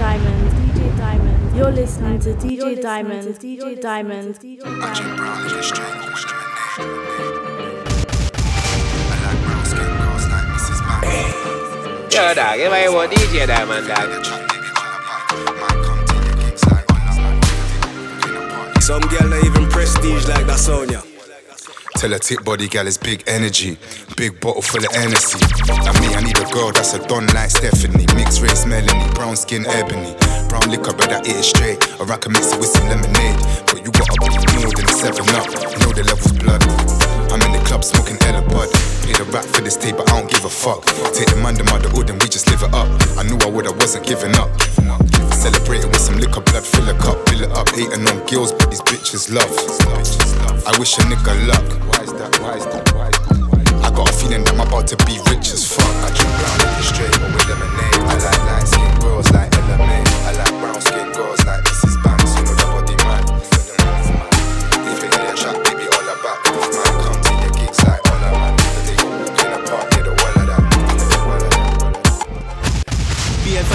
Diamond, DJ Diamond. You're listening to DJ Diamond, DJ Diamond, DJ Watching Diamond. brown is just straight discrimination. I like brown skin girls like Mrs. Banks. Yo, dog, if I want DJ Diamond, dog. chat baby all about. Man come to the gigs like Ola. Some girl not even prestige like that Sonia. Tell a tip body gal is big energy, big bottle full of energy. And me, I need a girl that's a don like Stephanie, mixed race Melanie, brown skin ebony, brown liquor, but I eat it straight. Or I can mix it with some lemonade, but you gotta be more than a seven up. Know the levels blood. I'm in the club smoking Ella Bud. Play the rap for this tape, but I don't give a fuck. Take the man, the mother, and we just live it up. I knew I would, I wasn't giving up. Celebrating with some liquor, blood, fill a cup, fill it up. Hating on girls, but these bitches love. I wish a nigga luck. Why is that? Why is that? Why is that? I got a feeling that I'm about to be rich as fuck. I drink brown straight with lemonade. I like light skin girls like Ella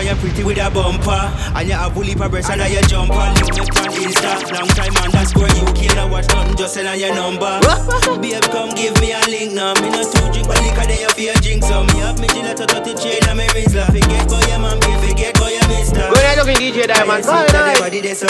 that. Be a fire pretty with a bumper And you have bully for breast and now you jumper Link me on Insta Long time underscore UK Now watch nothing just send on your number Babe come give me a link now Me not too drink but liquor they you feel drink So me have me gillette to 30 chain and me Rizla Forget go your man babe Forget go your mister When I looking DJ Diamond, Yes, fine, tell nice. everybody this, uh.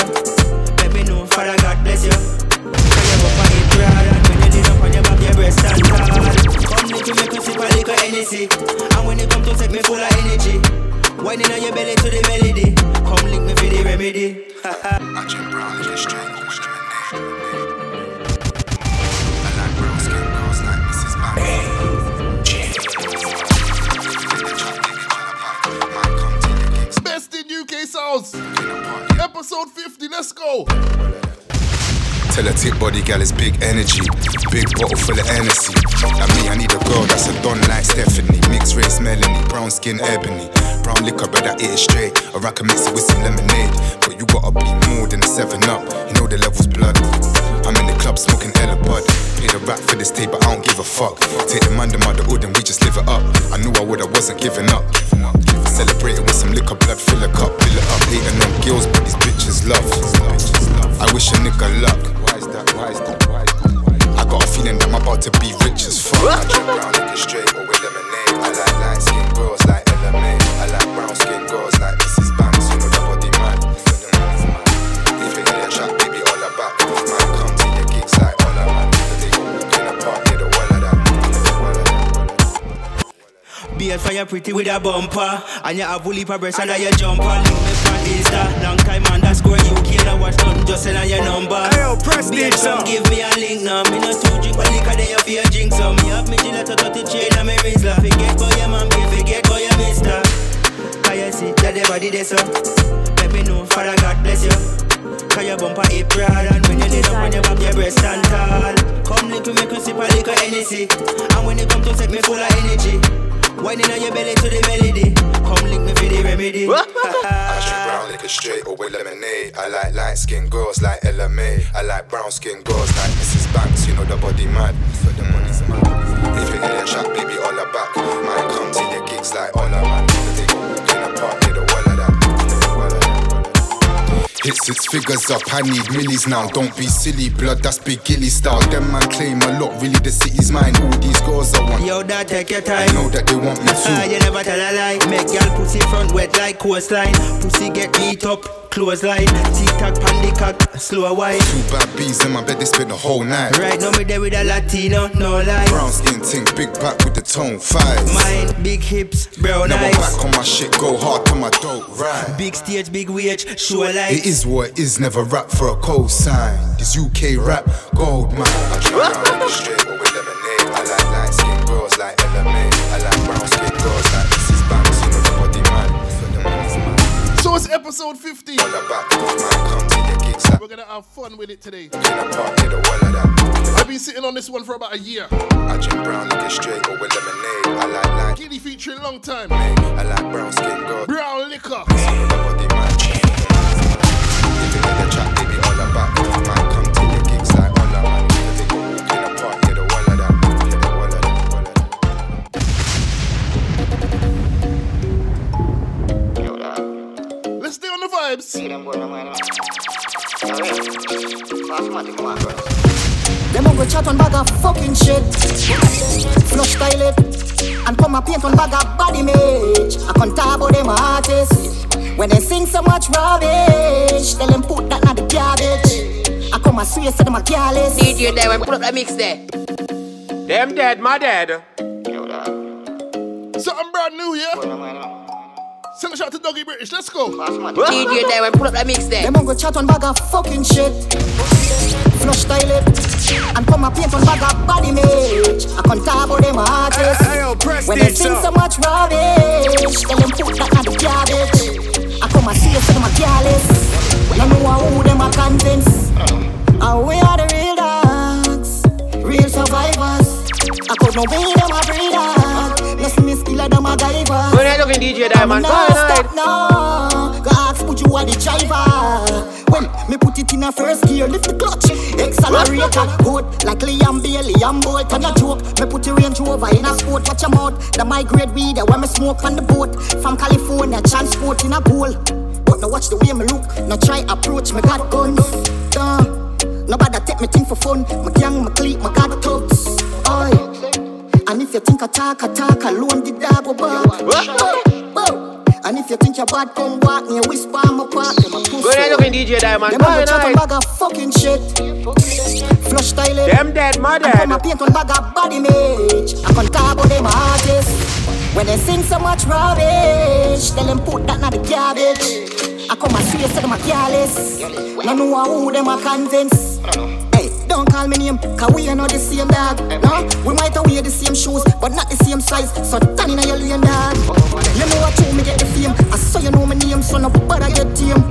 Let me know, Father God bless you. Can you go for it, brother? And when you lean up on your back, your breast stand tall. Come little, make you sip a little Hennessy. And when you come to take me full of energy. Winding on your belly to the melody. Come link me for the remedy. I drink brown is just straight discrimination. I like brown skin girls like Mrs. Banks. Best in UK Sounds. Episode 50, let's go. Tell a tip body gal is big energy, big bottle full of energy. And me, I need a girl that's a don like Stephanie, mixed race Melanie, brown skin ebony, brown liquor, but I eat it straight. Or I can mix it with some lemonade, but you gotta be more than a seven up. You know the levels blood. I'm in the club smoking Ella Bud. The rap for this tape, but I don't give a fuck. Take the man, the mother, and we just live it up. I knew I would, I wasn't giving up. Celebrating with some liquor, blood, fill a cup, fill it up. Hating on girls, but these bitches love. I wish a nigga luck. That? That? That? I got a feeling that I'm about to be rich as fuck. I drink brown liquor straight with lemonade. I like light skin girls like May. I like brown skin girls like Mrs. Banks. You know the body man. If you hear the chat, baby, all about. Man, come to the gigs like all of man. They go walk in the park, get the wall of that. Of a fire pretty with a bumper And you have bully for breast and now you jumper Link me on Insta Long time underscore UK Now watch nothing just send on your number. Ayo, prestige, Babe, come sir. give me a link now Me not too drink but liquor they you feel drink So me have me gillette to 30 chain and me Rizla Forget go your man Forget go your mister. Can you see that the body there so. Let me know Father God bless you. Can you bumper it broad And when you lean up on your back your breast stand tall. Come link me make you sip a liquor Hennessy. And when you come to take me full of energy Winding on your belly to the melody Come link me for the remedy I drink brown liquor straight or with lemonade. I like light skin girls like Ella Mai. I like brown skin girls like Mrs. Banks. You know the body mad. So the body's mad. If you hear the chat, baby, all about. Man, come to the gigs like all of Hits its figures up, I need millies now. Don't be silly, blood, that's big gilly style. Them man claim a lot, really the city's mine. All these girls I want. Yo, that take your time. I know that they want me Ah, too. you never tell a lie. Make y'all pussy front wet like coastline. Pussy get beat up, clothesline. Tick tock, pandy cock, slow wine. Two bad bees in my bed, they spend the whole night. Right now me there with a Latino, no lie. Brown skin ting, big back with the tone five. Mine, big hips, brown Now I'm back on my shit, go hard to my dope, right? Big stage, big wage, show light. It is what it is, never rap for a cold sign. This UK rap, gold mine. I try to straight the gigs like We're gonna have fun with it today. in the park, get the wall of that. I've been sitting on this one for about a year. I drink brown liquor straight or with lemonade. I like light Gilly featuring long time. I like brown skin girls. Brown liquor. Let's do vibes. Them on go chat on bag of fucking shit. Flush toilet and come a paint on bag of body image. I can't talk about them artists. When they sing so much rubbish, tell them put that in the garbage. I come a swear say them a careless. DJ Diamond, put up the mix there. Them dead, my dead. Something brand new, yeah? Send a shot to Dougie British. Let's go. DJ Diamond, put up the mix there. Them on go chat on bag of fucking shit. Flush toilet and come a paint on bag of body image. I can't talk about them artists. Hey, hey, yo, when they this sing so much rubbish, tell them put that in the garbage. I come a see say them a careless. No know who them a convince. And we are the real dogs, real survivors. I could no be them a breed DJ Diamond, no, go stop ahead. no. Ask put you are the driver. When me put it in a first gear, lift the clutch, accelerator, good like Liam Bailey, I'm bolt and a joke. Me put the Range Rover in a sport, watch 'em out. The my grade weed, when me smoke on the boat from California, transport in a goal. But now watch the way me look, now try approach me got guns. Uh, nobody take me thing for fun. My gang, my clique, my got thugs. Oi. And if you think I talk, I talk alone, the dog will bark. And if you think you're bad, come walk me, whisper my part, them a pussy. When I looking DJ Diamond, Them go a go on ahead. bag of fucking shit. Flush toilet. Them dead, my And come a paint on bag of body image. I can talk about them artists. When they sing so much rubbish, tell them put that in the garbage. I come and see say them a careless. No know who them a convince. Hey, don't call me name, cause we are not the same dog. No, we might have wear the same shoes, but not the same size. So turn in your lane, dog. You know what you me get the fame. I saw you know my name, so no bother get team.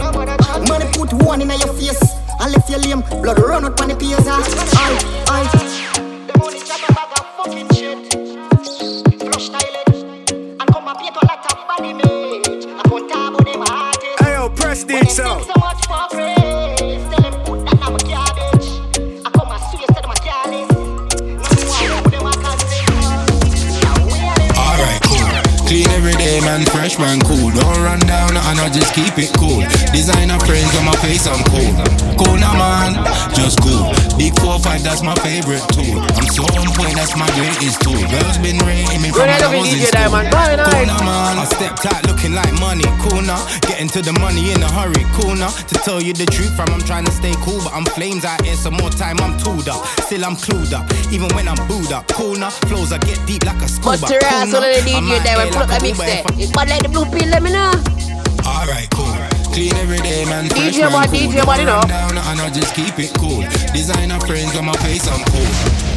Money put one in your face. I left your lame, blood run out on the piers. Ah. Aye, aye. The money chat a bag of fucking shit. Flush toilet and come and paint a lot of. I can't talk about them. Eh. Hey, yo, press sing so much for praise, man, fresh man, cool. Don't run down and I just keep it cool. Designer friends on my face, I'm cool. Cool now, man, just cool. Big 4-5, that's my favorite tool. I'm so on point, that's my greatest tool. Girls been rating me from When I when I looking was in school. Cool now, man. I stepped out looking like money, cool now. Getting to the money in a hurry, cool now. To tell you the truth, fam, I'm trying to stay cool, but I'm flames out here, some more time I'm tooled up. Still I'm clued up, even when I'm booed up, cool now. Flows I get deep like a scuba. But your ass cool now. I'm out here up like a mix Uber there. if I- It's bad like the blue pill, let me know. Alright, cool. Clean every day, man. Fresh DJ man, boy, cool. DJ Don't boy, you know. down and I just keep it cool. Designer friends on my face, I'm cool.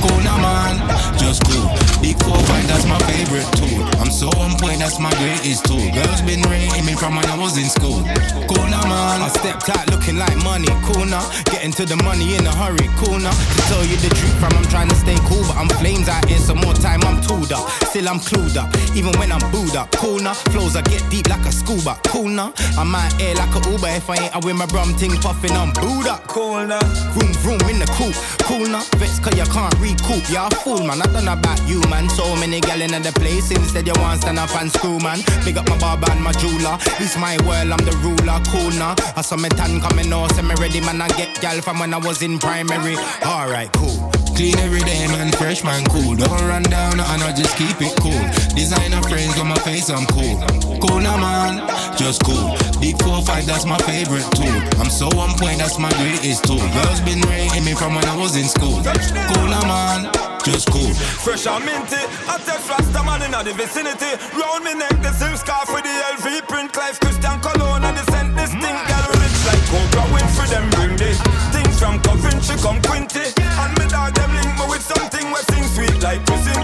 Cool now, man. Just cool. Big four five, that's my favorite tool. I'm so on point, that's my greatest tool. Girls been rating me from when I was in school. Cool now, man. I stepped out looking like money. Cool now. Getting to the money in a hurry. Cool now. To tell you the truth, fam, I'm trying to stay cool, but I'm flames out here. Some more time, I'm tooled up. Still I'm clued up, even when I'm booed up. Cool now. Flows I get deep like a scuba. Cool now. I might air like a Uber if I ain't I with my brum ting puffing on up. Cool now. Vroom vroom in the coupe. Cool now. Vex cause you can't recoup. You're a fool man. I done about you man. So many gal in the place. Instead you want stand up and screw man. Big up my barber and my jeweler. This my world. I'm the ruler. Cool now. I saw my tan coming out. Say me ready man. I get gal from when I was in primary. Alright cool. Clean every day, man, fresh man, cool. Don't run down and I just keep it cool. Designer friends on my face, I'm cool. Cool man, just cool. Big 4-5, that's my favorite tool. I'm so on point, that's my greatest tool. Girls been rating me from when I was in school. Cool man, just cool. Fresh and minty. I tell Rasta man in the vicinity. Round me neck, the silk scarf with the LV print. Clive Christian Cologne and the scent this thing. Girl rich like Oprah Winfrey, them bring this. Things from Coventry come Quinty. And me dog them link me with something where sing sweet like prison.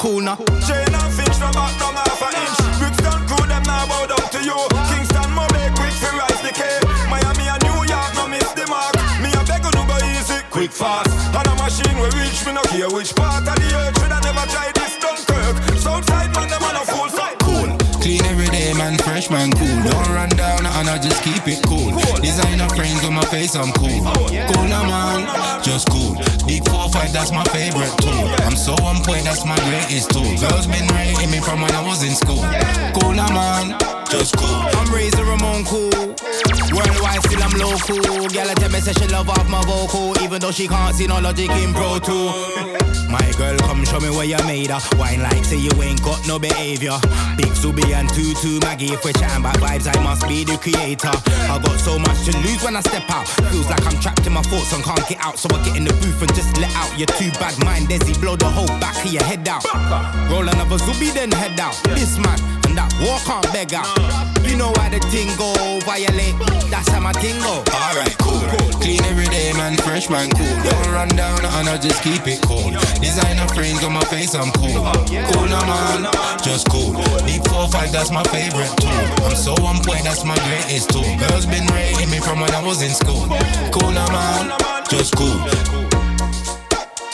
Cool now. Chain and finch from back down half an inch. Brixton crew them now bow down to you. Kingston more big quick for rise the K. Miami and New York no miss the mark. Me a beg you go easy, quick fast. And a machine will reach me no care which part of the earth. Should I never try this Dunkirk? Southside man them on a cool. Clean every day, man, fresh man, cool. Don't run down and I just keep it cool. Designer friends on my face, I'm cool. Cool now, man, just cool. Big 4-5, that's my favorite tool. I'm so on point, that's my greatest tool. Girls been rating me from when I was in school. Cool now, man, just cool. I'm Razor Ramon, cool. Why still I'm local. Girl, I tell me say she love off my vocal, even though she can't see no logic in Pro 2. My girl, come show me where you made her. Wine like say you ain't got no behavior. Big Zuby and Tutu Maggie, if we're chatting about vibes, I must be the creator. I got so much to lose when I step out. Feels like I'm trapped in my thoughts and can't get out. So I get in the booth and just let out. You're too bad mind, Desi, blow the whole back of your head out. Roll another Zuby, then head out. This man and that war can't beg out. You know why the thing go violate. That's how my thing go. Alright, cool. Clean every day, man. Fresh, man. Cool. Don't run down and I just keep it cool. Designer frames on my face, I'm cool. Cool, man. Just cool. Deep 4-5, that's my favorite tool. I'm so on point, that's my greatest tool. Girls been rating me from when I was in school. Cool, man. Just cool.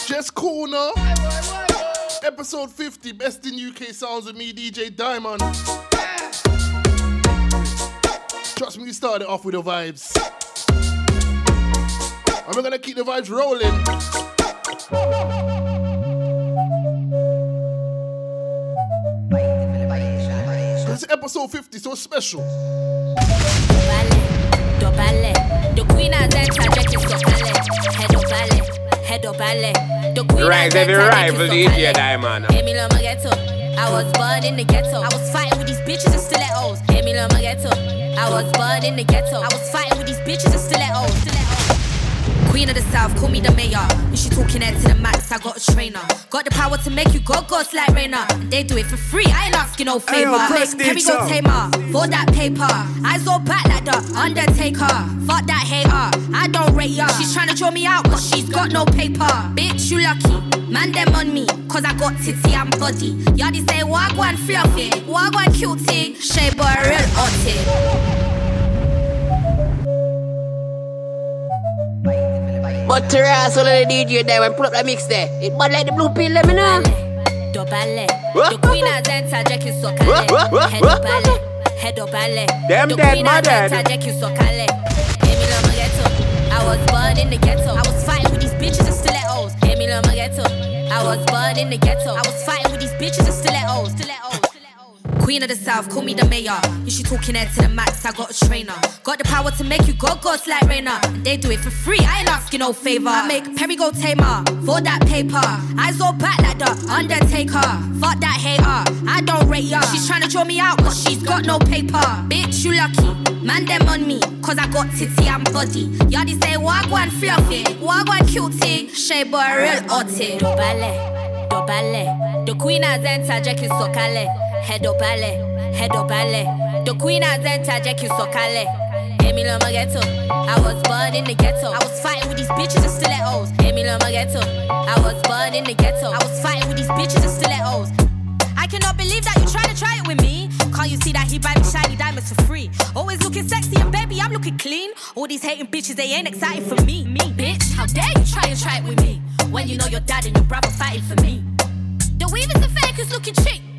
Just cool, no? Episode 50, Best in UK Sounds with me, DJ Diamond. Trust me, we started off with the vibes. And we're gonna keep the vibes rolling. Head up ballet. The queen Rise has every entered, rival Jackie DJ Sokale. Diamond. Amy Loma Ghetto. I was born in the ghetto. I was fighting with these bitches and stilettos. Amy Loma I was born in the ghetto. I was fighting with these bitches and stilettos. stilettos. Queen of the South, call me the mayor. If she talking head to the max, I got a trainer. Got the power to make you go ghost like Rainer. They do it for free, I ain't asking no favor. Make press go tamer for that paper. Eyes all back like the Undertaker. Fuck that hater, I don't rate ya. She's trying to draw me out, but she's got no paper. Bitch, you lucky. Man, them on me, cause I got titty and body. Yardie say, Wagwan fluffy, Wagwan cutie. Shaybo, real hottie. But Terrace, all of the DJ there, when pull up that mix there. It bad like the blue pill, let me know. Dobale. The queen has entered, What? Sokale. What? What? Head up ballet. Head up ballet. Them the dead, my dead. Sokale. Amy Loma Ghetto. I was born in the ghetto. I was fighting with these bitches and stilettos. Amy Loma Ghetto. I was born in the ghetto. I was fighting with these bitches and stilettos. Stilettos. Queen of the South, call me the mayor. You should talking head to the max, I got a trainer. Got the power to make you go ghost like Rainer. They do it for free, I ain't asking no favor. I make Perry go tamer for that paper. Eyes all back like the Undertaker. Fuck that hater, I don't rate ya. She's trying to draw me out, but she's got no paper. Bitch, you lucky. Man, them on me, cause I got titty and body. Y'all Yardie say, Wagwan fluffy, Wagwan cutie. Shaybo, real hottie. Dobale. Dobale. The queen has entered, Jackie Sokale. Head up ballet, head up ballet. The queen has entered, Jackie Sokale. Amy Loma Ghetto. I was born in the ghetto. I was fighting with these bitches and stilettos. Amy Loma Ghetto. I was born in the ghetto. I was fighting with these bitches and stilettos. I cannot believe that you try to try it with me. Can't you see that he buy me shiny diamonds for free? Always looking sexy and baby, I'm looking clean. All these hating bitches, they ain't excited for me. Me, bitch, how dare you try and try it with me? When you know your dad and your brother fighting for me. The weave is a fake who's looking cheap.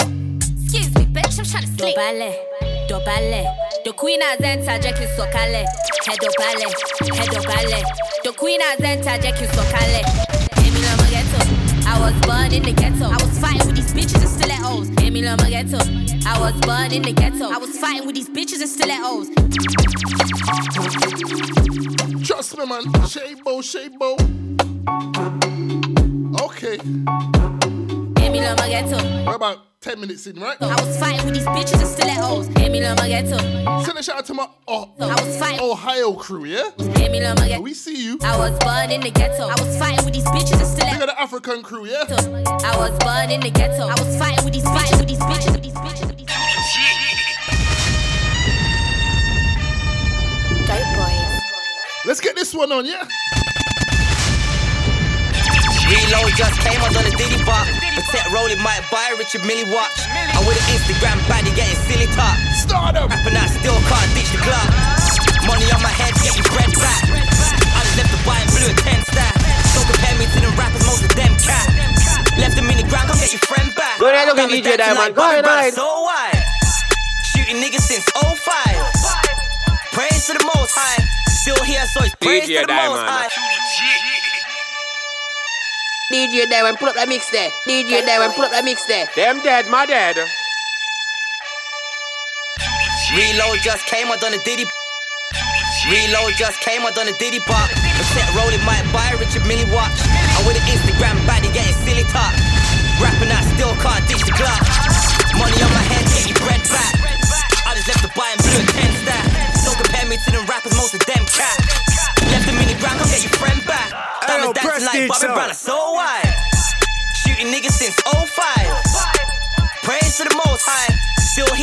Excuse me, bitch, I'm trying to sleep. Dobale, dobale. The queen has entered, Jackie Sokale. Head up ballet, head up ballet. The queen has entered, Jackie Sokale. Amy Loma Ghetto. I was born in the ghetto. I was fighting with these bitches and stilettos. Amy Loma Ghetto. I was born in the ghetto. I was fighting with these bitches and stilettos. Trust me, man. Shaybo, Shaybo. Okay. Amy Loma Ghetto. We're about 10 minutes in, right? I was fighting with these bitches and stilettos. Amy Loma Ghetto. Send a shout out to my oh, I was fighting. Ohio crew, yeah? Amy Loma Ghetto. We see you. I was born in the ghetto. I was fighting with these bitches and Look stilettos. at the African crew, yeah? I was born in the ghetto. I was fighting with these bitches, with these bitches, with these bitches, with these Let's get this one on, yeah? Reload just came, I done a diddy bop. Protect rolling, might buy a Richard Millie watch. I'm with an Instagram baddie getting silly talk. Start up. Rapping I still can't ditch the clock. Uh-huh. Money on my head, get your bread back. I just left the white and blue a 10 stack. Don't compare me to them rappers, most of them cat. Left them in the ground, come get your friend back. Go ahead, look at Got me DJ dancing Diamond. like Go Bobby ahead, Brown, alright. So wide. Shooting niggas since 05. Praise to the most high. Still here, so it's praise DJ to the most Diamond. high. DJ Diamond, pull up that mix there. DJ Diamond, pull up that mix there. Them dead, my dead. Reload just came, I done a diddy. Reload just came, I done a diddy pop. Protect rolling, might buy a Richard Millie watch. I'm with an Instagram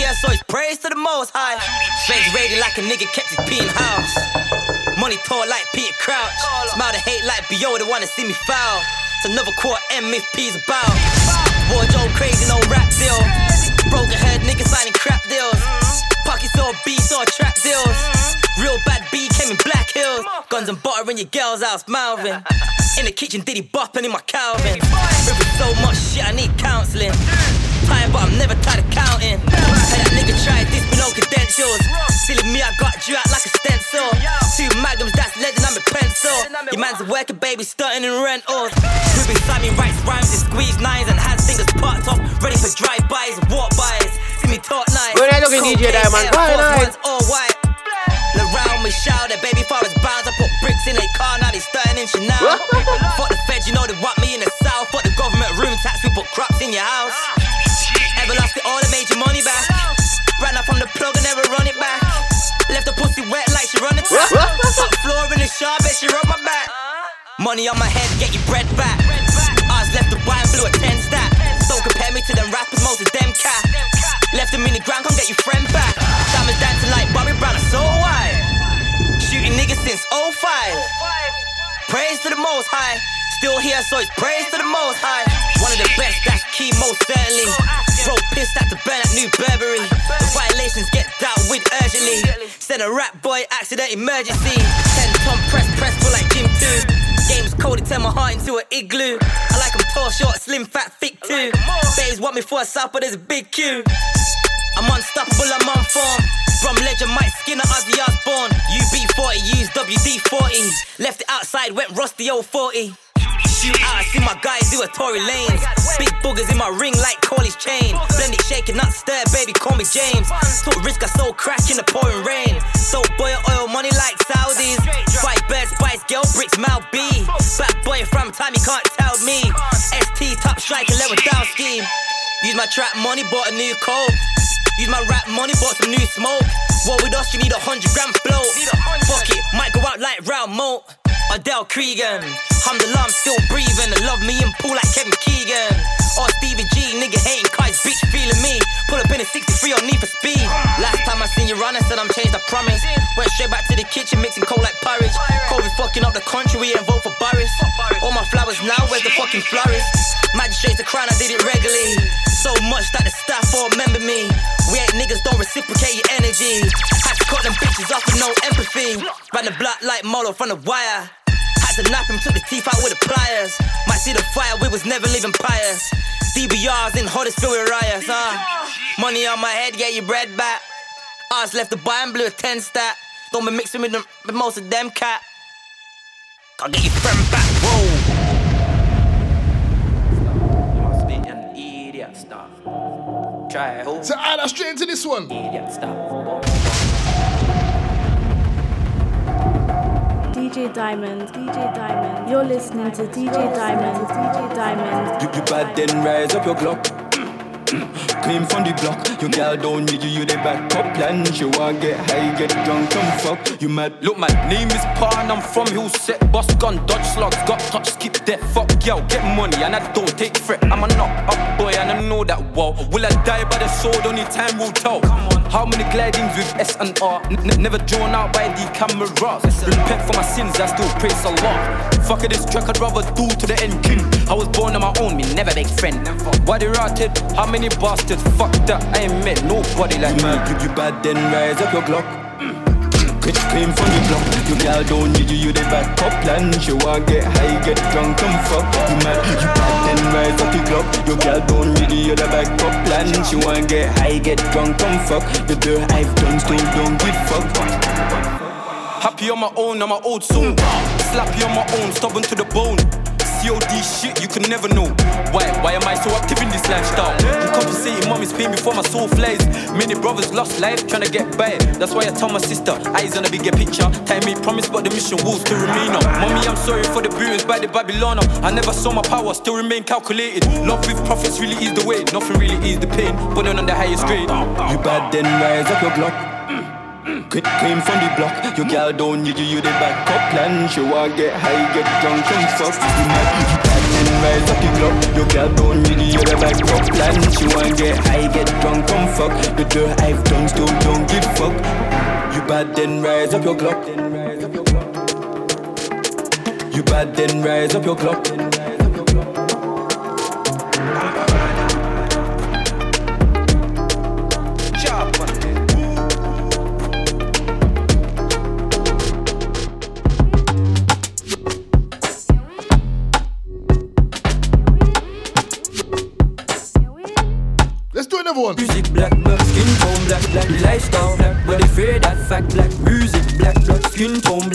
Here, so praise to the most high. Fake ready like a nigga kept his pee in house. Money tall like Peter Crouch. Smile to hate like Bo, they wanna see me foul. It's another quarter M if P's about. Wardrobe crazy, no rap deal. Broken head niggas signing crap deals. Pockets all beats or trap deals. Real bad B came in Black Hills. Guns and butter in your girl's house, Malvin. In the kitchen, Diddy bopping in my Calvin. Ripping so much shit, I need counseling. Tired, but I'm never tired of counting. Hey, that nigga tried this with no credentials. Silly me, I got you out like a stencil. Two magnums, that's legend, I'm a pencil. Your man's a working baby, stunting in rentals. Ruby beside me writes rhymes and squeeze nines and has fingers parked off, ready for drive-bys and walk-bys. See me talk nice. Good night, looking DJ Diamond. Good night. All white. Look round me, shout at baby fathers bounds. I put bricks in a car, now they starting in Chanel. Fuck the feds, you know they want me in the south. Fuck the government room tax, we put crops in your house. Ever lost it all, I made your money back. Up from the plug and never run it back. Left the pussy wet like she run the tap. Top floor in the shop, bet she rub my back. Money on my head, get your bread back. Ours left the wine, blew a 10 stack. Don't compare me to them rappers, most of them cat. Left them in the ground, come get your friend back. Diamonds dancing like Bobby Brown, so wide. Shooting niggas since 05. Praise to the most high. Still here, so it's praise to the most high. One of the best, that's key, most certainly. Bro, pissed at the burn at New Burberry. The violations get dealt with urgently. Send a rap boy, accident emergency. 10 ton press, press full like Jim 2. Game's cold, it turn my heart into an igloo. I like like 'em tall, short, slim, fat, thick too. Bays want me for a south, but there's a big queue. I'm unstoppable, I'm on form. From legend, Mike Skinner, Ozzy Osbourne. UB40, used WD40. Left it outside, went rusty old 040. Shoot I see my guys do a Tory Lanez. Big boogers in my ring like Corley's chain. Blend it, shake it, not stir, baby, call me James. Took risk, I sold crack in the pouring rain. So boy, oil money like Saudis. Fight bird, spice, girl, bricks, Mal B. Black boy from time, you can't tell me. ST, top striker, level down scheme. Use my trap money, bought a new coat. Use my rap money, bought some new smoke. What with us, you need a hundred gram float. Fuck it, might go out like Raul Moat. Adele Cregan. Alhamdulillah, I'm still breathing. They love me and pool like Kevin Keegan. Or Stevie G, nigga hating cause bitch feeling me. Pull up in a 63 on need for speed. Last time I seen you run, I said I'm changed, I promise. Went straight back to the kitchen, mixing cold like porridge. COVID fucking up the country, we ain't vote for Boris. All my flowers now, where's the fucking florist? Magistrates are crying, I did it regularly. So much that the staff all remember me. We ain't niggas, don't reciprocate your energy. Had to cut them bitches off with no empathy. Ran the block like Marlo from the wire. To nap him, took the teeth out with the pliers. Might see the fire, we was never living pious. DBRs in Huddersfield with riots, huh? Money on my head, get your bread back. Ours left the buy and blew a 10 stat. Don't be mixing with, them, with most of them cat. I'll get your friend back, whoa. Must be an idiot stuff. Try who? So add us straight into this one. Idiot stuff. DJ Diamond, DJ Diamond. You're listening to DJ Diamond, DJ Diamond. You, bad then rise up your clock. Clean from the block. Your girl don't need you, you the back up plan. She want get high, get drunk, and fuck. You mad? Look, my name is Pan, I'm from Hill Set, boss gun, dodge slugs, got touch, skip that, fuck yo, get money, and I don't take threat. I'm a knock up boy, and I know that well. Will I die by the sword? Only time will tell. How many glidings with S and R? N- never drawn out by the cameras. Repent for my sins, I still praise Allah. Fuck it, this track I'd rather do to the end king. I was born on my own, me never make friend. Why they rotted? How many bastards? Fuck that, I ain't met nobody like You me. mad? You, you bad then rise up your clock. Get mm. clean from the block. Your girl don't need you, you the back up plan. She want get high, get drunk, and fuck. You mad? You bad then rise up your clock. Your girl don't need you, you the back up plan. She want get high, get drunk, and fuck. The dirt I've done, still don't give fuck. Happy on my own, I'm my old soul. Slappy on my own, stubborn to the bone. COD shit, you can never know. Why? Why am I so active in this lifestyle? I'm compensating mommy's pain before my soul flies. Many brothers lost life trying to get by. That's why I tell my sister, eyes on a bigger picture. Time me promise, but the mission will to remain on. Mommy, I'm sorry for the beatings by the Babylon. I never saw my power, still remain calculated. Love with profits really ease the way. Nothing really ease the pain, but on the highest grade. You bad then rise up your Glock. Came from the block, your girl don't need you, you the backup plan. She want get high, get drunk and fuck. You mad, you bad then rise up the block. Your girl don't need you, you the backup plan. She want get high, get drunk and fuck. The dirt I've done still don't give fuck. You bad then rise up your Glock. You bad then rise up your Glock.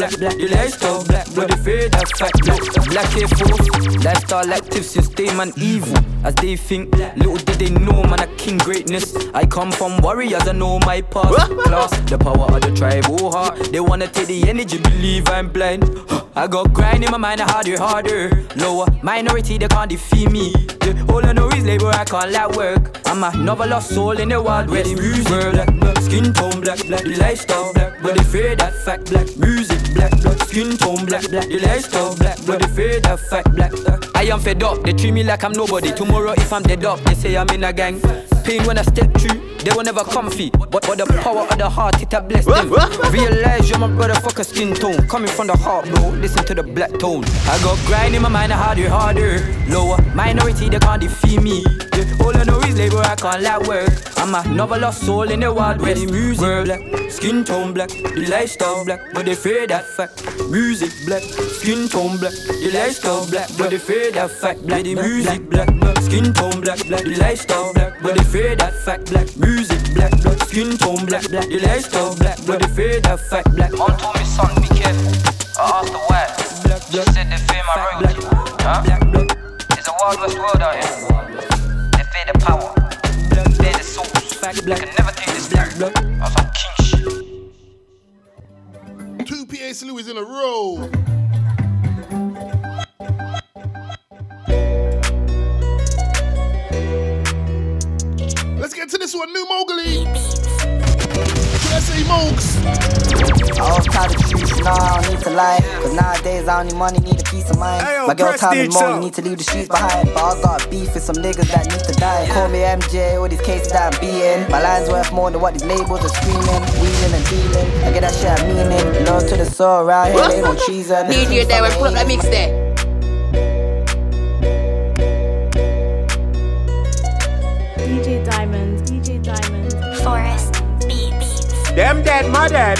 Black, black, the lifestyle black, they fear that fact black. Black Force, lifestyle active since day man evil. As they think, little did they know man a king greatness. I come from warriors, I know my past. Class, the power of the tribe, oh heart. They wanna take the energy, believe I'm blind. I got grind in my mind, harder, harder. Lower minority, they can't defeat me. The all I know is labor, I can't let work. I'm another lost soul in the wild west music. Black, black, skin tone black, black, the lifestyle black, they fear that fact black. Music black, black, skin tone black, black, the lifestyle black, they fear that fact black. I am fed up, they treat me like I'm nobody. Tomorrow if I'm dead up, they say I'm in a gang. Pain when I step through, they were never comfy. But, but the power of the heart, it have blessed them. Realize you're my brother, fuck a skin tone. Coming from the heart, bro. Listen to the black tone. I got grind in my mind, harder, harder. Lower minority, they can't defeat me. Yeah, all I know is labor, I can't let work. I'm a novel lost soul in the wild west. The music black, skin tone black, the lifestyle black, but they fear that fact. Music black, skin tone black, the lifestyle black, but they fear that fact. Black, the music black, skin tone black, black, the lifestyle black, but they fear that fact. Black music black, blood skin tone black, black, the lifestyle black, but they fear that fact. Black. Mom told me, son, be careful. I asked her why. Black, she said they fear my royalty. Huh? Black, black. It's a wild west world out here. They fear the power. They fear the souls. Fact, black. Can never take this black, black. On some king shit. Two Pa Salieu in a row. Get to this one, New Mowgli. Should I say Mowgs? I always tell the truth, nah, I don't need to lie. Cause nowadays I don't need money, need a peace of mind. Hey, yo, My girl tell me more, you need to leave the streets behind. But I got beef with some niggas that need to die. Call me MJ, all these cases that I'm beating. My line's worth more than what these labels are screaming. Wheeling and dealing, I get that shit I'm meaning. Love to the soul around here, they don't treason. DJ there, pull up that mix there. Them dead, my dead.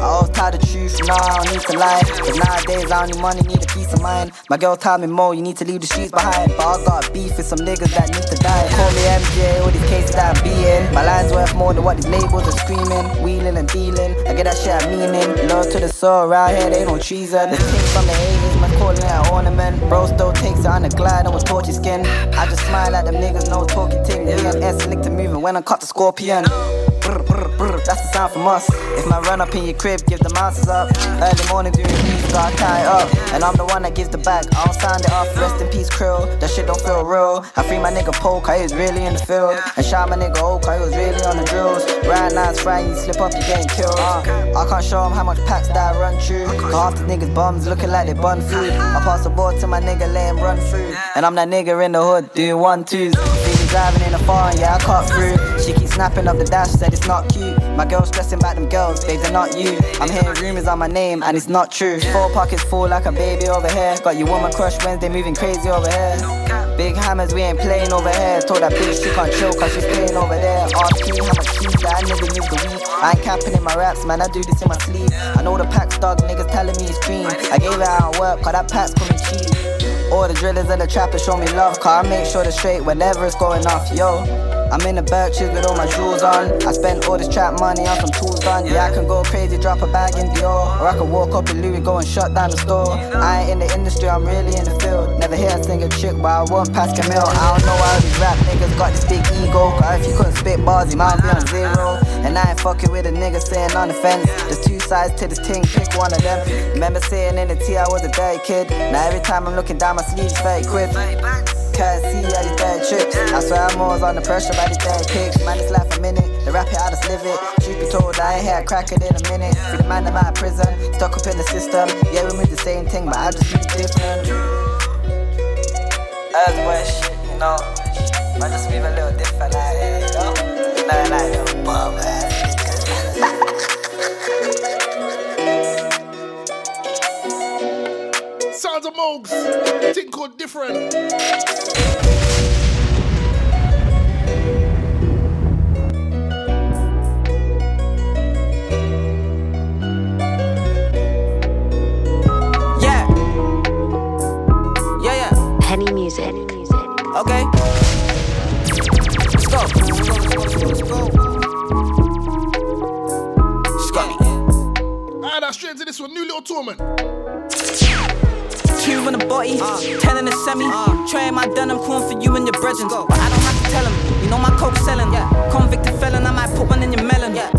I always tell the truth, nah, I don't need to lie. Cause nowadays I need money, need a peace of mind. My girl told me more, you need to leave the streets behind. But I got beef with some niggas that need to die. Call me MJ, all these cases that I'm beating. My line's worth more than what these labels are screaming. Wheeling and dealing, I get that shit I'm meaning. Love to the soul, around here they don't treason. The thing from the 80s, man, calling an ornament. Bro still takes it on the glide and was torchy skin. I just smile at them niggas, no talking thing. Me and S lick to moving when I cut the scorpion. Brr, brr, brr, that's the sound from us. If my run up in your crib, give the monsters up. Early morning doing beats, gotta tie up. And I'm the one that gives the back, I'll sign it off. Rest in peace, krill. That shit don't feel real. I free my nigga Poke, he was really in the field. And shot my nigga Oak, he was really on the drills. Right now it's Friday, you slip up, you getting killed. Uh, I can't show him how much packs that I run through. Half the niggas bums looking like they bun food. I pass the ball to my nigga, let him run through. And I'm that nigga in the hood, doing one twos. Me driving in the foreign, yeah, I cut through. She snapping up the dash, said it's not cute. My girl stressing about them girls, babe, they're not you. I'm hearing rumors on my name, and it's not true. Four pockets full like a baby over here. Got your woman crush Wednesday moving crazy over here. Big hammers, we ain't playing over here. Told that bitch she can't chill, cause she's playing over there. Ask how much keys that nigga use the week. I ain't capping in my raps, man, I do this in my sleep. I know the pack's dog, niggas telling me it's cream. I gave it out work, cause that pack's coming cheap. All the drillers and the trappers show me love, cause I make sure they're straight whenever it's going off, yo. I'm in the Berkshires with all my jewels on. I spent all this trap money on some tools done. Yeah, I can go crazy, drop a bag in Dior. Or I can walk up in Louis, go and shut down the store. I ain't in the industry, I'm really in the field. Never hear a single chick, but I won't pass Camille. I don't know why these rap niggas got this big ego. Cause if you couldn't spit bars, you might be on zero. And I ain't fucking with a nigga saying on the fence. There's two sides to this thing, pick one of them. Remember sitting in the T, I was a dirty kid. Now every time I'm looking down my sleeves, 30 quid. Can't see all the dirty trips. I swear I'm always under pressure by these bad kicks. Man, it's life a minute. The rap it, I just live it. Truth be told, I ain't had crack it in a minute. Free the man of prison, stuck up in the system. Yeah, we move the same thing, but I just do different. As boy shit, you know. I just move a little different like you know. Not like bum Sounds of Mowgs. Thing called different. Okay. Let's go. Let's go, let's go, let's go, let's go. Scotty. Alright, now straight into this one. New Little Torment. Two in the body, uh. ten in the semi. Uh. Tray my denim, corn for you and your brethren. But I don't have to tell him. You know my coke selling. Convicted felon, I might put one in your melon. Yeah.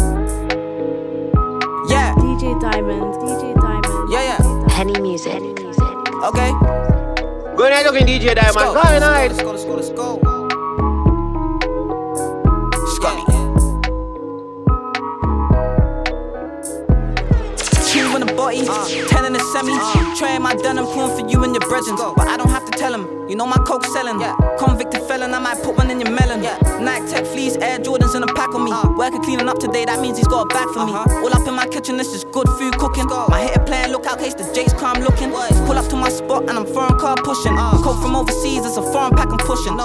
Yeah. DJ Diamond, DJ Diamond. Yeah, yeah. Penny music. Okay. Go ahead, looking DJ Diamond. Let's go. Go ahead. Let's go, let's go, let's go. Scotty. Two in the body, ten in the semi. My denim, corn for you and your brethren. But I don't have to tell him. You know my coke selling. Convicted felon, I might put one in your melon. Nike Tech fleece, Air Jordans in a pack on me. Working cleaning up today, that means he's got a bag for me. All up in my kitchen, this is good food cooking. My hitter playing, look out, case the Jake's come looking. Pull up to my spot and I'm foreign car pushing. Coke from overseas, it's a foreign pack I'm pushing.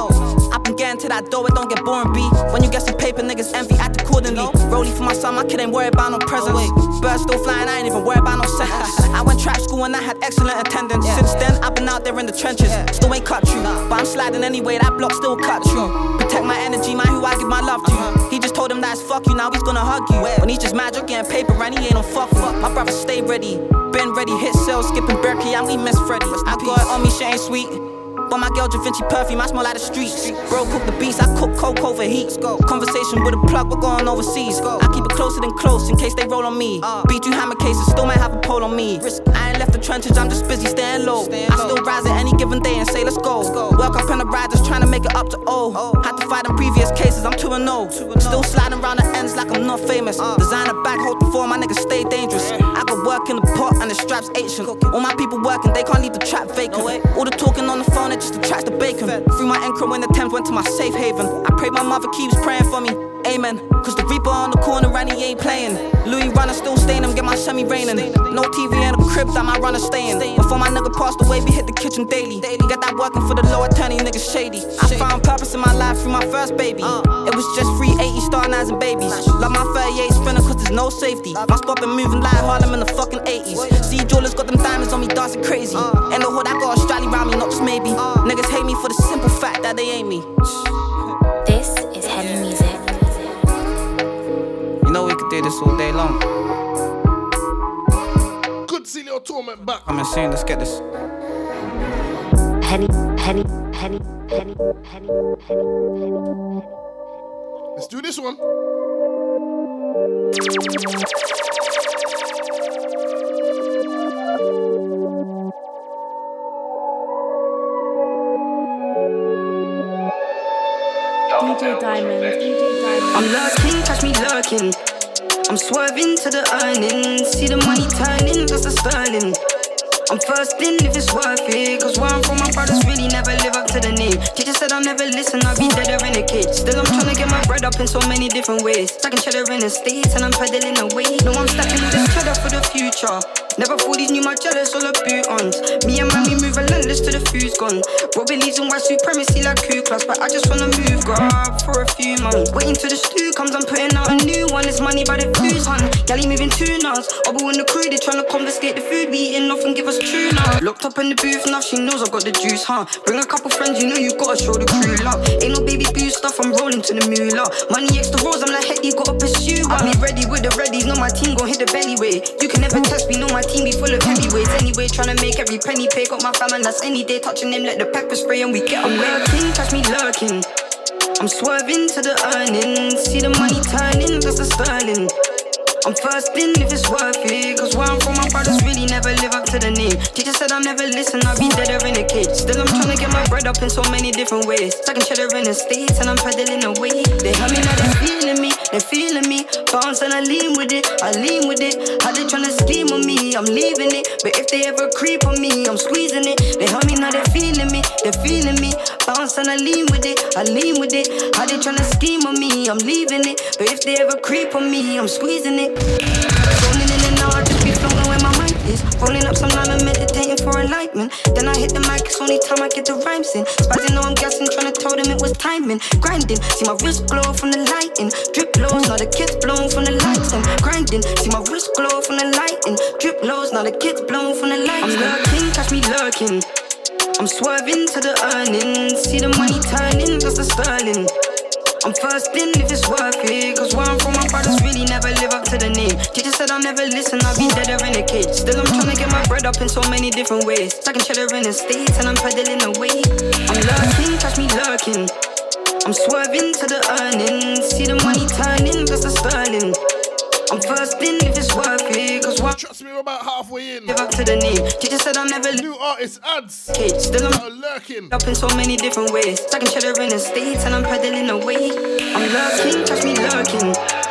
I've been getting to that door, it don't get boring, B. When you get some paper, niggas envy, act accordingly. Rollie for my son, my kid ain't worried about no presents. Birds still flying, I ain't even worried about no sentence. I went trap school and I had excellent attendance. Since then, I've been out there in the trenches. Still ain't cut you, but I'm sliding anyway, that block still cut you. Protect my energy, man, who I give my love to. He just told him that it's fuck you, now he's gonna hug you. When he's just mad, you're getting paper and he ain't on fuck fuck. My brother stay ready, been ready, hit sales, skipping Berkey, and we miss Freddy. I got it on me, she ain't sweet. But my girl Da Vinci perfume, I smell like the streets. Bro, cook the beats, I cook coke over heat. Conversation with a plug, we're going overseas. I keep it closer than close in case they roll on me. Beat you hammer cases, still might have a pole on me. I ain't left the trenches, I'm just busy staying low. I still rise at any given day and say, let's go. Work up in the riders, trying to make it up to O. Had to fight in previous cases, I'm 2 and 0. Still sliding around the ends like I'm not famous. Designer bag, hold the form, my niggas stay dangerous. I got work in the pot and the straps ancient. All my people working, they can't leave the trap vacant. All the talking on the phone, just attracts the bacon. Through my anchor when the Thames went to my safe haven. I pray my mother keeps praying for me. Amen. Cause the Reaper on the corner and ain't playing. Louis runner still staying him, get my semi raining. No TV in the crib that my runner staying. Before my nigga passed away, we hit the kitchen daily. Got that working for the low attorney, niggas shady. I found purpose in my life through my first baby. It was just free 80 star nines and babies. Love my 38 spinner cause there's no safety. My spot been moving like Harlem in the fucking 80s. See, jewelers got them diamonds on me dancing crazy. Ain't the hood, I got a strally round me, not just maybe. Niggas hate me for the simple fact that they ain't me. Could do this all day long. Good to see Little Torment back. I'm insane, let's get this. Penny, penny, penny, penny, penny, penny. Let's do this one. DJ Diamond, DJ Diamond. I'm lurking, catch me lurking. Swerving to the earnings. See the money turning, that's the sterling. I'm first in if it's worth it. Cause where I'm from, my brothers really never live up to the name. Teacher said I'll never listen, I'll be dead or in a cage. Still, I'm trying to get my bread up in so many different ways. Stacking cheddar in the States and I'm peddling away. No, I'm stacking all this cheddar for the future. Never thought these new my jealous all boot ons. Me and mommy move relentless to the food's gone. Bro believes in white supremacy like Ku Klux, but I just wanna move grub for a few months. Waiting till the stew comes, I'm putting out a new one. It's money by the views, hun. Galley moving tuners. Bubble in the crew, they tryna confiscate the food we eating off and give us tuna. Locked up in the booth, now she knows I got the juice, huh? Bring a couple friends, you know you gotta show the crew love. Ain't no baby boo stuff, I'm rolling to the moolah. Money extra rolls, I'm like, hey, you gotta pursue. I be ready with the readies, know my team gon' hit the belly way. You can never test me, know my team be full of heavyweights. Anyway, tryna make every penny pay. Got my fam and that's any day touching them, let the pepper spray and we get I'm lurking, catch me lurking. I'm swerving to the earnings. See the money turning, that's the sterling. I'm first in if it's worth it. Cause where I'm from, my brothers really never live up to the name. Teacher said I'll never listen, I'll be dead in a cage. Still, I'm trying to get my bread up in so many different ways. Stacking cheddar in the States and I'm pedaling away. They heard me, now they feeling me, they feeling me. Bounce and I lean with it, I lean with it. How they trying to scheme on me, I'm leaving it. But if they ever creep on me, I'm squeezing it. They heard me, now they feeling me, they feeling me. Bounce and I lean with it, I lean with it. How they tryna scheme on me, I'm leaving it. But if they ever creep on me, I'm squeezing it. Rolling in and out, just be flowing where my mind is. Rolling up some lime and meditating for enlightenment. Then I hit the mic, it's only time I get the rhymes in. Spazzing, know I'm guessing, trying to tell them it was timing. Grinding, see my wrist glow from the lighting. Drip lows, now the kids blown from the lights. And grinding, see my wrist glow from the lighting. Drip lows, now the kids blown from the lights. I'm lurking, catch me lurking. I'm swerving to the earnings. See the money turning, just the sterling. I'm first in if it's worth it. Cause where I'm from, my brothers really never live up to the name. Teacher said I'll never listen, I'll be dead in a cage. Still, I'm trying to get my bread up in so many different ways. Stacking cheddar in the States and I'm pedaling away. I'm lurking, catch me lurking. I'm swerving to the earnings. See the money turning, just the sterling. I'm first in if it's worth it. Cause what? Trust me, we're about halfway in. Live up to the name. Teacher said I'm never new artist ads. Cage, still I'm lurking up in so many different ways. Stacking cheddar in the States and I'm pedaling away. I'm lurking, catch me lurking.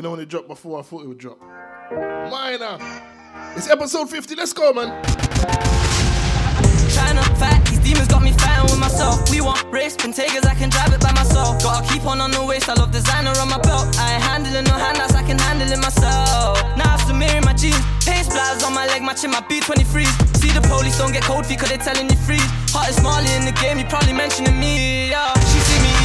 You know when it dropped before, I thought it would drop. Minor. It's episode 50. Let's go, man. Trying fat, these demons got me fighting with myself. We want Wraiths, Pantegas, I can drive it by myself. Gotta keep on on the waist, I love designer on my belt. I ain't handling no handouts, I can handle it myself. Now I'm mirror my jeans, paint splatters on my leg, matching my B23s. See the police don't get cold feet, cause they telling you freeze. Hottest Marley in the game, you probably mentioning me, yeah. She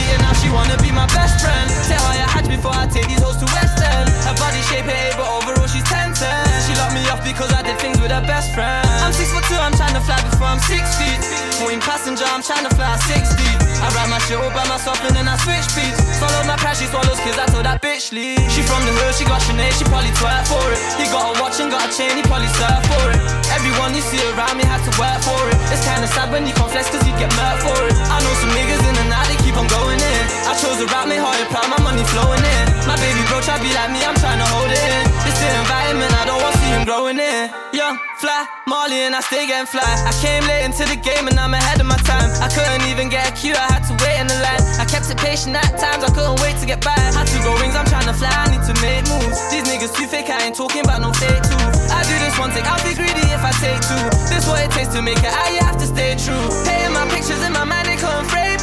eating, now she wanna be my best friend. Tell her I had before I take these hoes to West End. Her body shape it, but overall she's 10 10. She locked me off because I did things with her best friend. I'm six foot two, I'm trying to fly before I'm six feet. Moving passenger, I'm trying to fly deep. I ride my shit all by myself and then I switch beats. Swallowed my pride, she swallows kids, I told that bitch leave. She from the hood, she got Sinead, she probably twerk for it. He got a watch and got a chain, he probably surf for it. Everyone you see around me had to work for it. It's kinda sad when you flex cause you get murked for it. I know some niggas in the night, they keep on going in. I chose to route me hard, proud, my money flowing in. My baby bro try be like me, I'm trying to hold it in. This the environment, I don't want to see him growing in. Young, fly, Marley, and I stay getting fly. I came late into the game and I'm ahead of my time. I couldn't even get a queue, I had to wait in the line. I kept it patient at times, I couldn't wait to get by. Had to go wings, I'm trying to fly, I need to make moves. These niggas too fake, I ain't talking about no fake too. I do this one take, I'll be greedy if I take two. This what it takes to make it, I have to stay true. Painting my pictures in my mind, they couldn't frame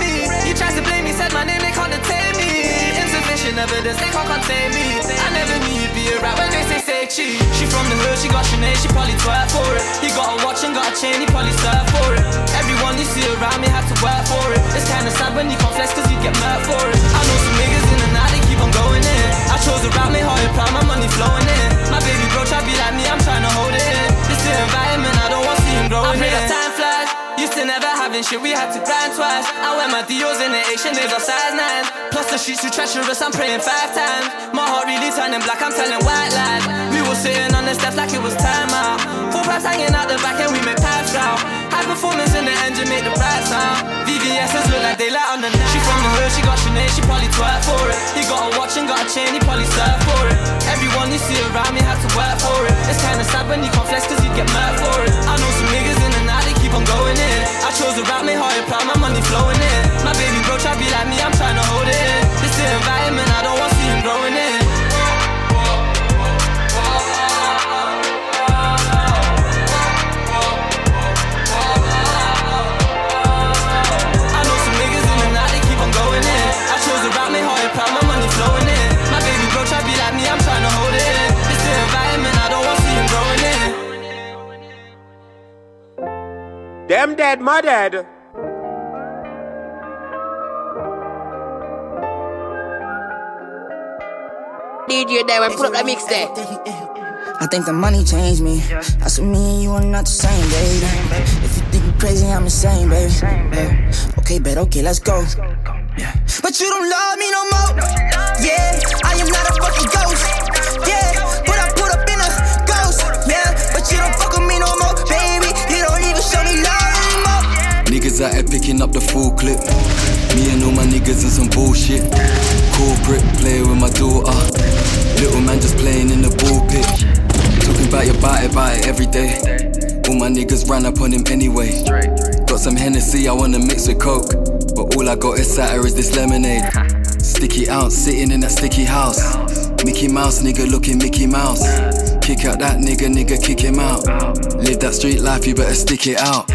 You to blame me, said my name, they can't detain me. Insufficient evidence, they can't contain me. I never knew you'd be around when they say say cheap. She from the hood, she got Sinead, she probably twerk for it. He got a watch and got a chain, he probably surf for it. Everyone you see around me had to work for it. It's kinda sad when you can't flex cause you get murked for it. I know some niggas in the night, they keep on going in. I chose to route me hard proud, my money flowing in. My baby bro try be like me, I'm trying to hold it in. This the environment, I don't want to see him growing I pray that time flies. Used to never having shit, we had to grind twice. I wear my Dios in the Asian days of size 9. Plus the streets too treacherous, I'm praying five times. My heart really turning black, I'm telling white lies. We were sitting on the steps like it was time out. Four pipes hanging out the back and we make pipes out. High performance in the engine make the bright sound. VVS's look like daylight on the night. She from the hood, she got Sinead, she probably twerk for it. He got a watch and got a chain, he probably surf for it. Everyone you see around me had to work for it. It's kinda sad when you can't flex cause you get mad for it. I know some niggas keep on going in. I chose to route me hard proud, my money flowing in. My baby bro try be like me, I'm trying to hold it in. This the environment, Them dead, my dead. DJ Diamond, put up that mix there. I think the money changed me. I said me and you are not the same, baby. If you think I'm crazy, I'm insane, baby. Yeah. Okay, bet, okay, let's go. Yeah. But you don't love me no more. Yeah, out here picking up the full clip. Me and all my niggas in some bullshit. Corporate, playing with my daughter. Little man just playing in the ball pitch. Talking about your body, body every day. All my niggas ran up on him anyway. Got some Hennessy, I wanna mix with Coke. But all I got is Satter is this lemonade. Sticky out, sitting in that sticky house. Mickey Mouse, nigga looking Mickey Mouse. Kick out that nigga, nigga, kick him out. Live that street life, you better stick it out.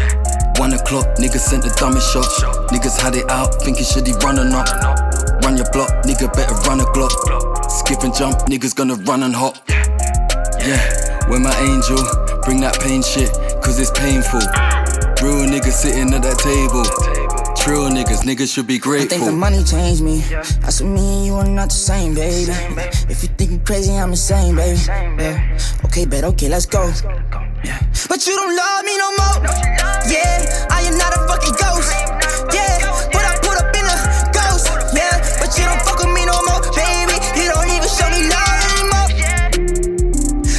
One o'clock, niggas sent the dumbest shot. Niggas had it out, thinking should he run or not. Run your block, nigga better run a glock. Skip and jump, niggas gonna run and hop. Yeah, when my angel, bring that pain shit, cause it's painful. Real niggas sitting at that table. Trill niggas, niggas should be grateful. I think the money changed me. I said me and you are not the same, baby. If you think I'm crazy, I'm insane, baby. Yeah. Okay, bet, okay, let's go. But you don't love me no more. Yeah, I am not a fucking ghost. Yeah, but I put up in a ghost. Yeah, but you don't fuck with me no more, baby. You don't even show me love anymore.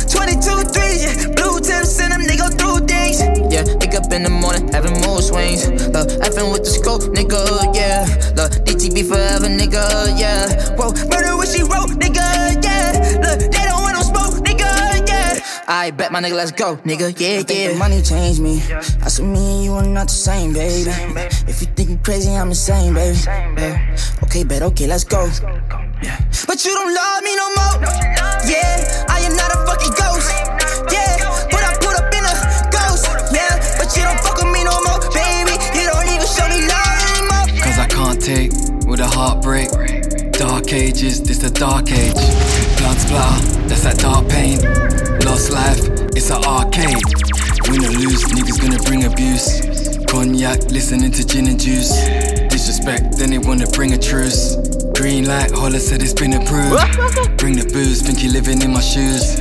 22, 3, yeah. Blue tips and them, they go through things. Yeah, wake up in the morning, having mood swings. Uh, effing with the scope, nigga, I my nigga, let's go, nigga, yeah, I think yeah. the money changed me. I said me and you are not the same, baby. If you think I'm crazy, I'm insane, baby. Yeah. Okay, bet, okay, let's go. Yeah. But you don't love me no more. Yeah, I am not a fucking ghost. Yeah, but I put up in a ghost. Yeah, but you don't fuck with me no more, baby. You don't even show me love anymore. Cause I can't take with a heartbreak. Dark ages, this the dark age. Blood splatter, that's that dark pain. Lost life, it's an arcade. Win or lose, niggas gonna bring abuse. Cognac, listening to gin and juice. Disrespect, then they wanna bring a truce. Green light, holler said it's been approved. Bring the booze, think you living in my shoes.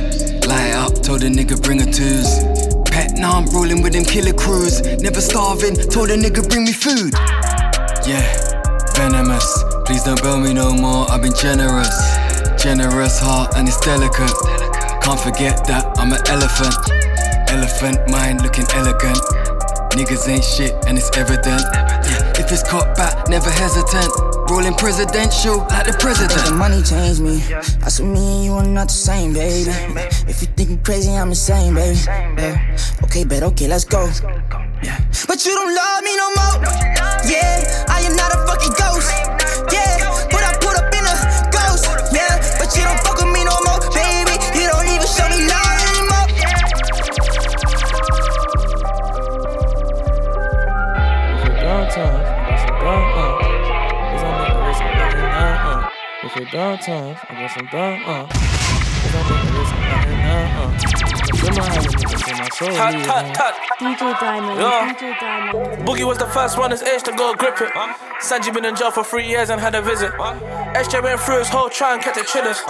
Light up, told a nigga bring a twos. Pet, now I'm rolling with them killer crews. Never starving, told a nigga bring me food. Yeah, venomous. Please don't bail me no more, I've been generous. Generous heart and it's delicate. Can't forget that I'm an elephant. Elephant mind looking elegant. Niggas ain't shit and it's evident. Yeah, if it's caught back, never hesitant. Rolling presidential like the president. the money changed me. I said me and you are not the same, baby. If you think I'm crazy, I'm insane, baby. Yeah. Okay, bet, okay, let's go. Yeah. But you don't love me no more. Yeah, uh. If it downtown, I got some down, uh. Cause I nigga with some nothing now, uh. Feel my heart, feel my soul, Tut, leave, tut, DJ Diamond, Yeah. DJ Diamond. Boogie was the first one his age to go grip it. Sanji been in jail for three years and had a visit. SJ went through his whole trial and kept it chillers.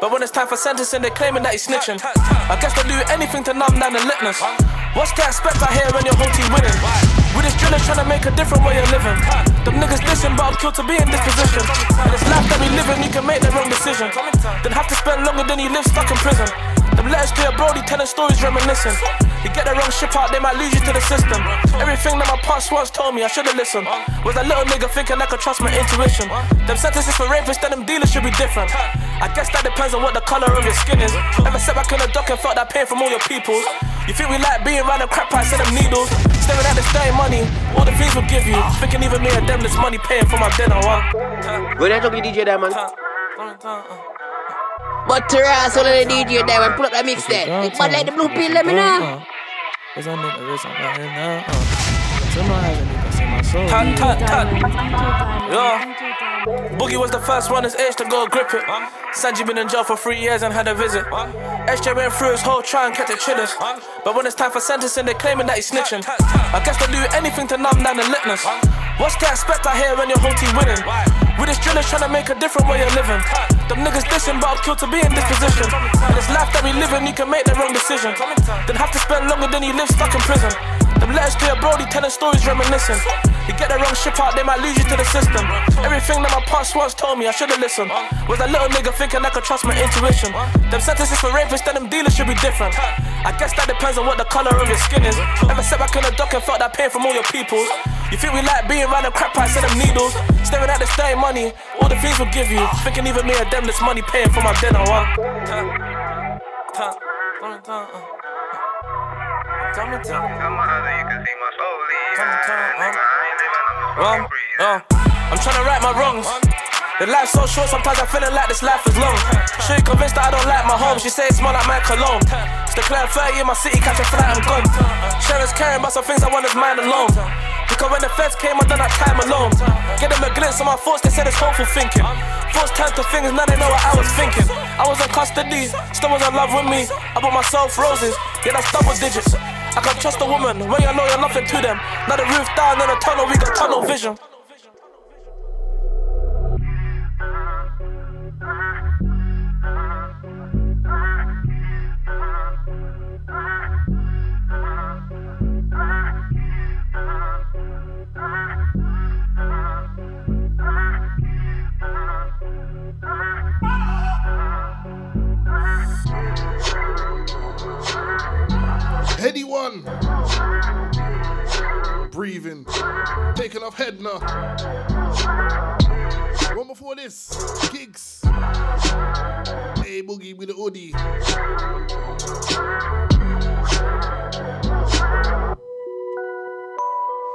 But when it's time for sentencing, they're claiming that he's snitching. I guess they'll do anything to numb down the litness. What's to expect out here when your whole team winning? With this drillers trying to make a different way of living. Them niggas dissing, but I'm killed to be in this position. And this life that we live in, you can make the wrong decision. Then have to spend longer than you live stuck in prison. Them letters to your brody telling stories reminiscing. You get the wrong ship out, they might lose you to the system. Everything that my past once told me, I should've listened. Was a little nigga thinking I could trust my intuition. Them sentences for rapists, then them dealers should be different. I guess that depends on what the color of your skin is. Ever sat back in the dock and felt that pain from all your peoples? You think we like being around the crap pipes and them needles? Staring at the same money, all the things we'll give you. Thinking even me and them this money paying for my dinner, what? Good night, talking DJ Diamond. But Terrace, all of the DJ Diamond, pull up that mix there. But like the blue pill, let me know. Cause I nigga with some nothing now, uh. in my eyes and can see my soul. Yeah. Boogie was the first one his age to go grip it. Sanji been in jail for three years and had a visit. SJ went through his whole trial and kept it chillers. But when it's time for sentencing, they're claiming that he's snitching. I guess they'll do anything to numb down the litness. What's to expect I hear when your whole team winning? With just drillers trying to make a different way of living. Them niggas dissing, but I'm killed to be in this position. And this life that we live in, you can make the wrong decision. Then have to spend longer than you live stuck in prison. Them letters to your brody telling stories reminiscing. You get the wrong ship out, they might lose you to the system. Everything that my past once told me, I should've listened. Was that little nigga thinking I could trust my intuition? Them sentences for rapists, then them dealers should be different. I guess that depends on what the color of your skin is. Ever sat back in the dock and felt that pain from all your peoples? You think we like being around the crap pipes and them needles? Staring at the same money, all the things we'll give you. Thinking even me and them this money paying for my dinner, what? Tell me, tell me. Wrong, uh, I'm trying to right my wrongs. The life's so short, sometimes I'm feeling like this life is long. You convinced that I don't like my home. She say it smell like my cologne. It's the clear 30 in my city, catch a flight, I'm gone. Sharon's caring about some things I want is mine alone. Because when the feds came, I done that time alone. Get them a glimpse of my thoughts, they said it's hopeful thinking. Thoughts turned to things, now they know what I was thinking. I was in custody, still was in love with me. I bought myself roses, yeah, that's double digits. I can't trust a woman when you know you're nothing to them. Now the roof down in a tunnel, we got tunnel vision. Headie One. Breathing. Taking off head now. One before this. Giggs. Hey, Boogie wit da Hoodie.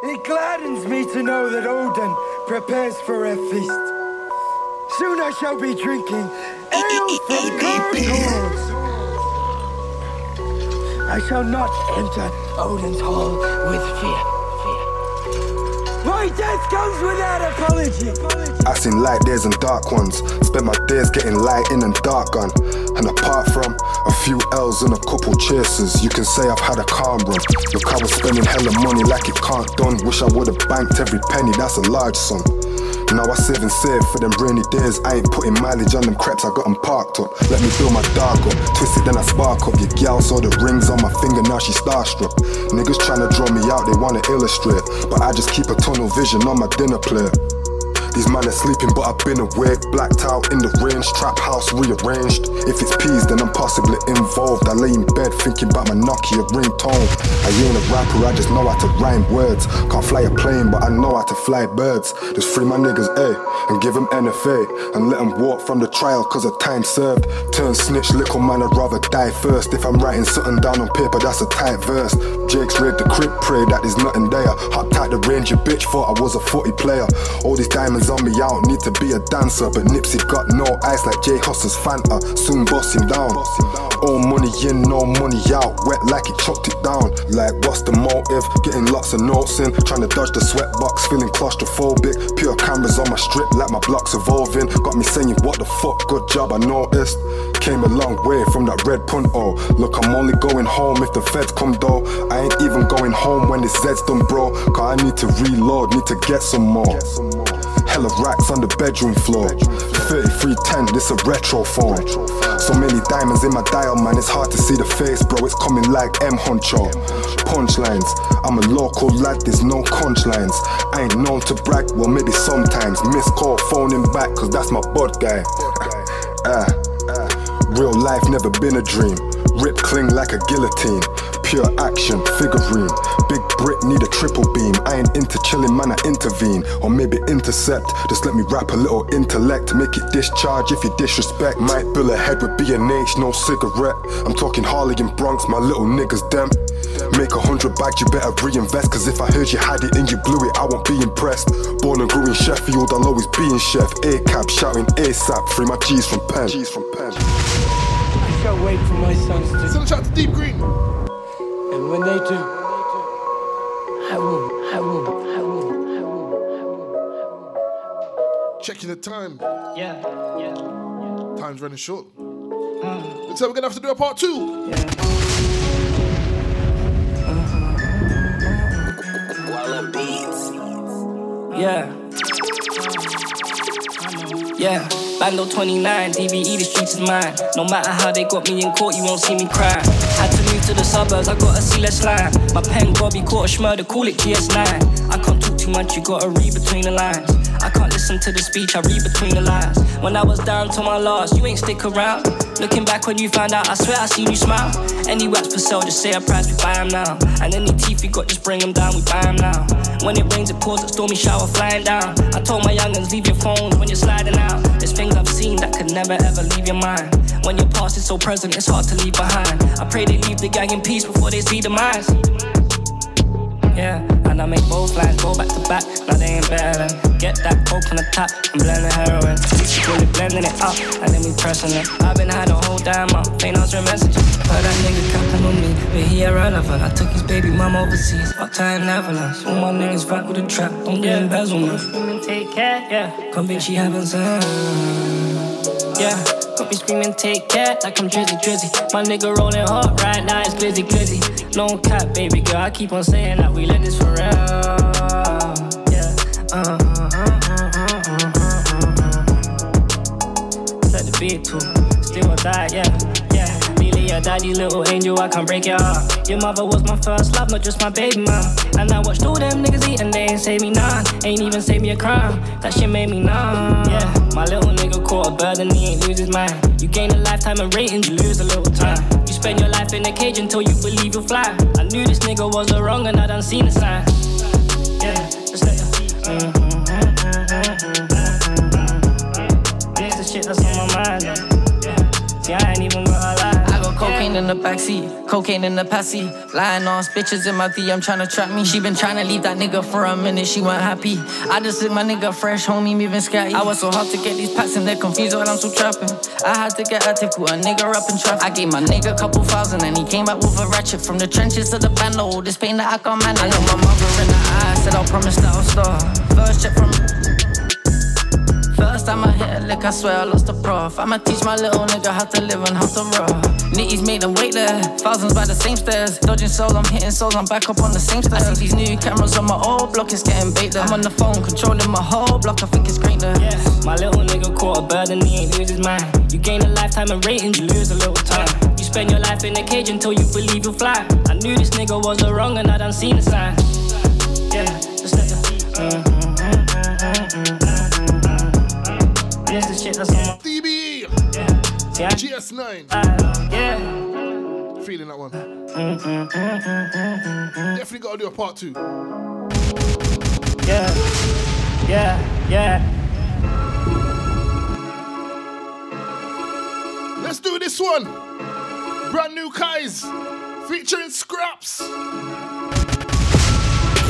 It gladdens me to know that Odin prepares for a feast. Soon I shall be drinking ale from gargoyles. I shall not enter Odin's hall with fear. My death comes without apology. I seen light days and dark ones. Spent my days getting light in and dark on. And apart from a few L's and a couple chasers, you can say I've had a calm run. Look, I was spending hella money like it can't done. Wish I would've banked every penny, that's a large sum. Now I save and save for them rainy days. I ain't putting mileage on them creps, I got them parked up. Let me fill my dog up, twist it then I spark up. Your gal saw the rings on my finger, now she starstruck. Niggas tryna draw me out, they wanna illustrate. But I just keep a tunnel vision on my dinner plate. These men are sleeping, but I've been awake. Blacked out in the range, trap house rearranged. If it's peas, then I'm possibly involved. I lay in bed thinking about my Nokia ringtone. I ain't a rapper, I just know how to rhyme words. Can't fly a plane, but I know how to fly birds. Just free my niggas, eh, and give them NFA. And let them walk from the trial, cause of time served. Turn snitch, little man, I'd rather die first. If I'm writing something down on paper, that's a tight verse. Jake's raid the crib, pray that there's nothing there. Hot tight the range, your bitch thought I was a footy player. All these diamonds on me, don't need to be a dancer. But Nipsey got no ice like Jay Husser's Fanta. Soon boss him down. All money in, no money out. Wet like he chopped it down. Like, what's the motive? Getting lots of notes in. Trying to dodge the sweat box, feeling claustrophobic. Pure cameras on my strip, like my blocks evolving. Got me saying, what the fuck, good job, I noticed. Came a long way from that red punto. Look, I'm only going home if the feds come though. I ain't even going home when this Zed's done, bro. Cause I need to reload, need to get some more. Hella racks on the bedroom floor. 3310, this a retro phone. So many diamonds in my dial, man. It's hard to see the face, bro. It's coming like M Honcho. Punchlines, I'm a local lad, there's no punchlines. I ain't known to brag, well, maybe sometimes. Miss call, phoning back, cause that's my bud guy. Ah, real life never been a dream. Rip cling like a guillotine. Pure action, figurine. Big Brit need a triple beam. I ain't into chilling, man, I intervene. Or maybe intercept. Just let me rap a little intellect. Make it discharge if you disrespect. Might bill head with B&H, no cigarette. I'm talking Harley and Bronx, my little niggas, them. Make a hundred bags, you better reinvest. Cause if I heard you had it and you blew it, I won't be impressed. Born and grew in Sheffield, I'll always be in chef. A cab shouting ASAP, free my G's from pen. G's from pen. I shall wait for my sons to. Send a shout to Deep Green. And when they do, Checking the time. Yeah, yeah. Time's running short. Mm. Looks like we're gonna have to do a part two. Yeah. Yeah. Bando 29, DBE, the streets is mine. No matter how they got me in court, you won't see me cry. Had to to the suburbs, I gotta see less line. My pen Bobby caught a schmurder, call it GS9. I can't talk too much, you gotta read between the lines. I can't listen to the speech, I read between the lines. When I was down to my last, you ain't stick around. Looking back when you found out, I swear I seen you smile. Any wax for sale, just say a price, we buy 'em now. And any teeth you got, just bring 'em down, we buy 'em now. When it rains, it pours, a stormy shower flying down. I told my youngins, leave your phones when you're sliding out. Things I've seen that could never ever leave your mind. When your past is so present, it's hard to leave behind. I pray they leave the gang in peace before they see the minds. Yeah, and I make both lines go back to back. Now they ain't better than get that coke on the top and blend the heroin. Really blending it up and then we pressing it. I've been high the whole damn month, ain't answering messages. Heard that nigga capping on me, but he irrelevant. I took his baby mom overseas, fuck time Netherlands. All my niggas fight with a trap, don't get embezzlement. Women take care, yeah. Convinced she having some. Yeah, got me screaming, take care, like I'm Drizzy Drizzy. My nigga rolling hot right now, it's glizzy glizzy. No cap, baby girl, I keep on saying that we let this for real. Yeah, uh, uh, uh, uh, uh. Set the beat too, still will die, yeah, yeah. Lily, your daddy, little angel, I can't break your heart. Your mother was my first love, not just my baby mom. And I watched all them niggas eat and they ain't save me none. Ain't even save me a crime, that shit made me numb. Yeah, my little nigga caught a bird and he ain't lose his mind. You gain a lifetime of ratings, you lose a little time. You spend your life in a cage until you believe you'll fly. I knew this nigga was a wrong and I done seen the sign. Yeah, just let mm-hmm, This the shit that's on my mind. though. See, I ain't even cocaine in the backseat, cocaine in the passy. Lying on bitches in my DM tryna trap me. She been tryna leave that nigga for a minute, she wasn't happy. I just took my nigga fresh, homie, moving scatty. I was so hard to get these packs and they're confused while I'm so trapping. I had to get put a nigga up in traffic. I gave my nigga a couple thousand and he came back with a ratchet. From the trenches to the all this pain that I can't manage. I looked my mother in the eye, said I'll promise that I'll start. First check from. First time I hit a lick, I swear I lost the prof. I'ma teach my little nigga how to live and how to roll. Nitties made them wait there, thousands by the same stairs. Dodging souls, I'm hitting souls, I'm back up on the same stairs. I see these new cameras on my old block, it's getting bait there. I'm on the phone, controlling my whole block, I think it's great there. Yeah, my little nigga caught a bird and he ain't lose his mind. You gain a lifetime of ratings, you lose a little time. You spend your life in a cage until you believe you'll fly. I knew this nigga was a wrong and I done seen the sign. Yeah, just let the. Uh. This the shit that's on my. DBE. Yeah. GS9. Uh, yeah. Feeling that one. Mm-hmm. Definitely gotta do a part two. Yeah, yeah, yeah. Let's do this one. Brand new Kyze featuring Skrapz.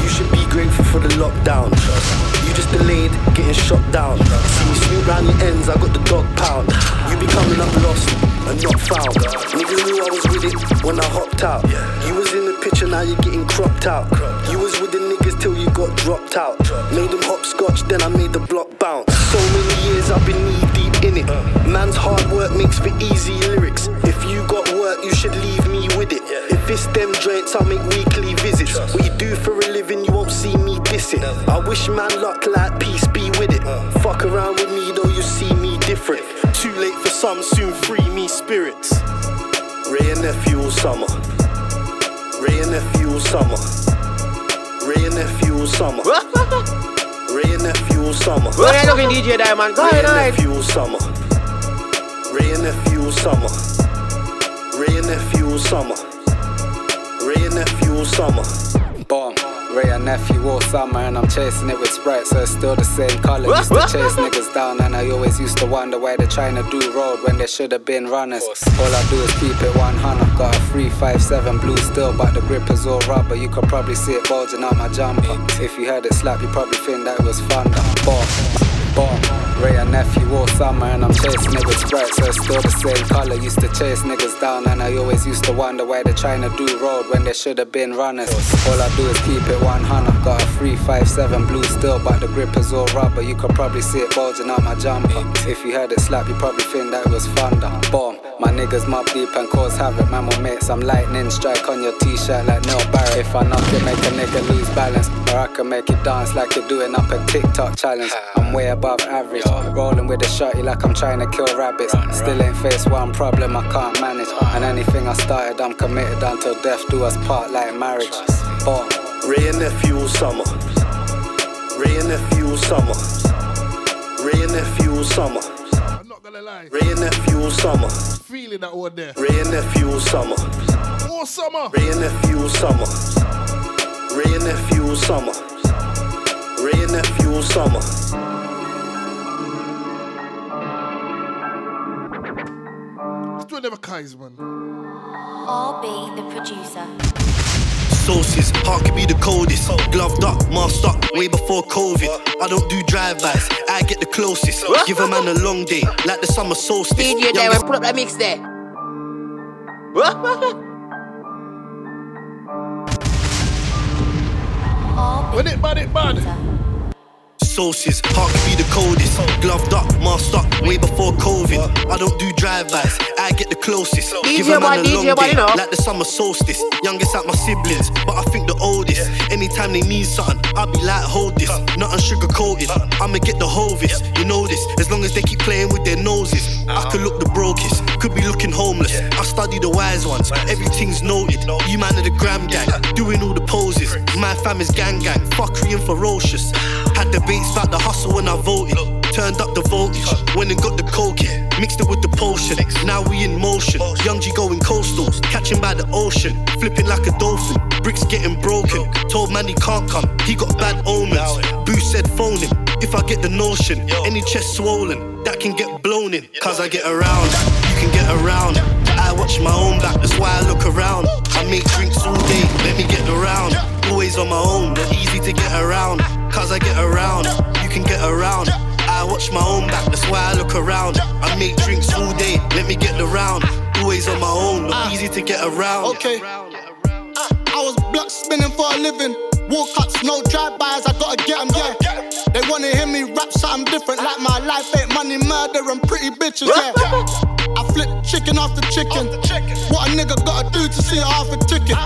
You should be grateful for the lockdown. You just delayed getting shot down. See me snoop round your ends, I got the dog pound. You be coming up lost and not found. Niggas knew I was with it when I hopped out. You was in the picture, now you're getting cropped out. You was with the niggas till you got dropped out. Made them hopscotch, then I made the block bounce. So many years I've been knee deep in it. Man's hard work makes for easy lyrics. If you got work, you should leave me with it. If it's them joints, I'll make weekly visits. What you do for a living, you won't see me diss it. I wish man luck like peace be with it. Fuck around with me though, you see me different. Too late for some, soon free me spirits. Ray and nephew all summer. Ray and nephew all summer. Ray and nephew all summer. Ray and nephew all summer. Go ahead, looking DJ Diamond. Go ahead, Ray and nephew all summer. Ray and nephew all summer. Ray and nephew all summer. Ray and nephew all summer. Bomb. Ray and nephew all summer and I'm chasing it with Sprite so it's still the same color. Used to chase niggas down and I always used to wonder why they're trying to do road when they should have been runners. All I do is keep it 100. Got a 357 blue still, but the grip is all rubber. You could probably see it bulging out my jumper. If you heard it slap, you probably think that it was thunder. Bomb. Bomb. Ray and nephew all summer and I'm chasing with Sprite, so it's still the same color. Used to chase niggas down and I always used to wonder why they're trying to do road when they should have been runners. All I do is keep it 100. Got a 357 blue still, but the grip is all rubber. You could probably see it bulging out my jumper. If you heard it slap, you probably think that it was thunder. Bomb. My niggas mob deep and cause havoc. Man will make some lightning strike on your t-shirt like Neil Barrett. If I knock it, make a nigga lose balance. Or I can make it dance like you're doing up a TikTok challenge. I'm way above average. Rolling with a shotty like I'm trying to kill rabbits. Still ain't faced one problem I can't manage. And anything I started, I'm committed until death do us part like marriage. Bomb. Ray and nephew all summer. Ray and nephew all summer. Ray and nephew all summer. Ray and nephew all summer. Feeling that one there. Ray and nephew all summer. All summer. Ray and nephew all summer. Ray and nephew all summer. Ray and nephew all summer. Let's do another Kyze man. RB, the producer. Sauces, heart can be the coldest. Gloved up, masked up, way before COVID. I don't do drive-bys, I get the closest. Give a man a long day, like the summer solstice. DJ there, Youngest- put up that mix there. When it bad, it bad. Sauces, heart can be the coldest. Gloved up, masked up, way before COVID. I don't do drive-bys, I get the closest. Give a man a long day, like the summer solstice. Youngest at my siblings, but I think the oldest. Anytime they need something, I'll be like, hold this. Nothing sugar coated, I'ma get the hovis. You know this, as long as they keep playing with their noses. I could look the brokest, could looking homeless. I study the wise ones, everything's noted. You man of the gram gang, doing all the poses. My fam is gang gang, fuckery and ferocious. Had debates about the hustle when I voted. Turned up the voltage, went and got the coke in, mixed it with the potion. Now we in motion. Young G going coastal, catching by the ocean, flipping like a dolphin. Bricks getting broken. Told man he can't come, he got bad omens. Boo said phone him. If I get the notion, any chest swollen, that can get blown in. Cause I get around, can get around. I watch my own back, that's why I look around. I make drinks all day, let me get around. Always on my own, easy to get around. Cause I get around, you can get around. I watch my own back, that's why I look around. I make drinks all day, let me get around. Always on my own, not ah, easy to get around. Okay. Ah, I was block spinning for a living. Walk cuts, no drive-bys, I gotta get 'em, yeah. They wanna hear me rap something different, like my life ain't money, murder, and pretty bitches, yeah. I flip chicken after chicken. What a nigga gotta do to see a half a ticket?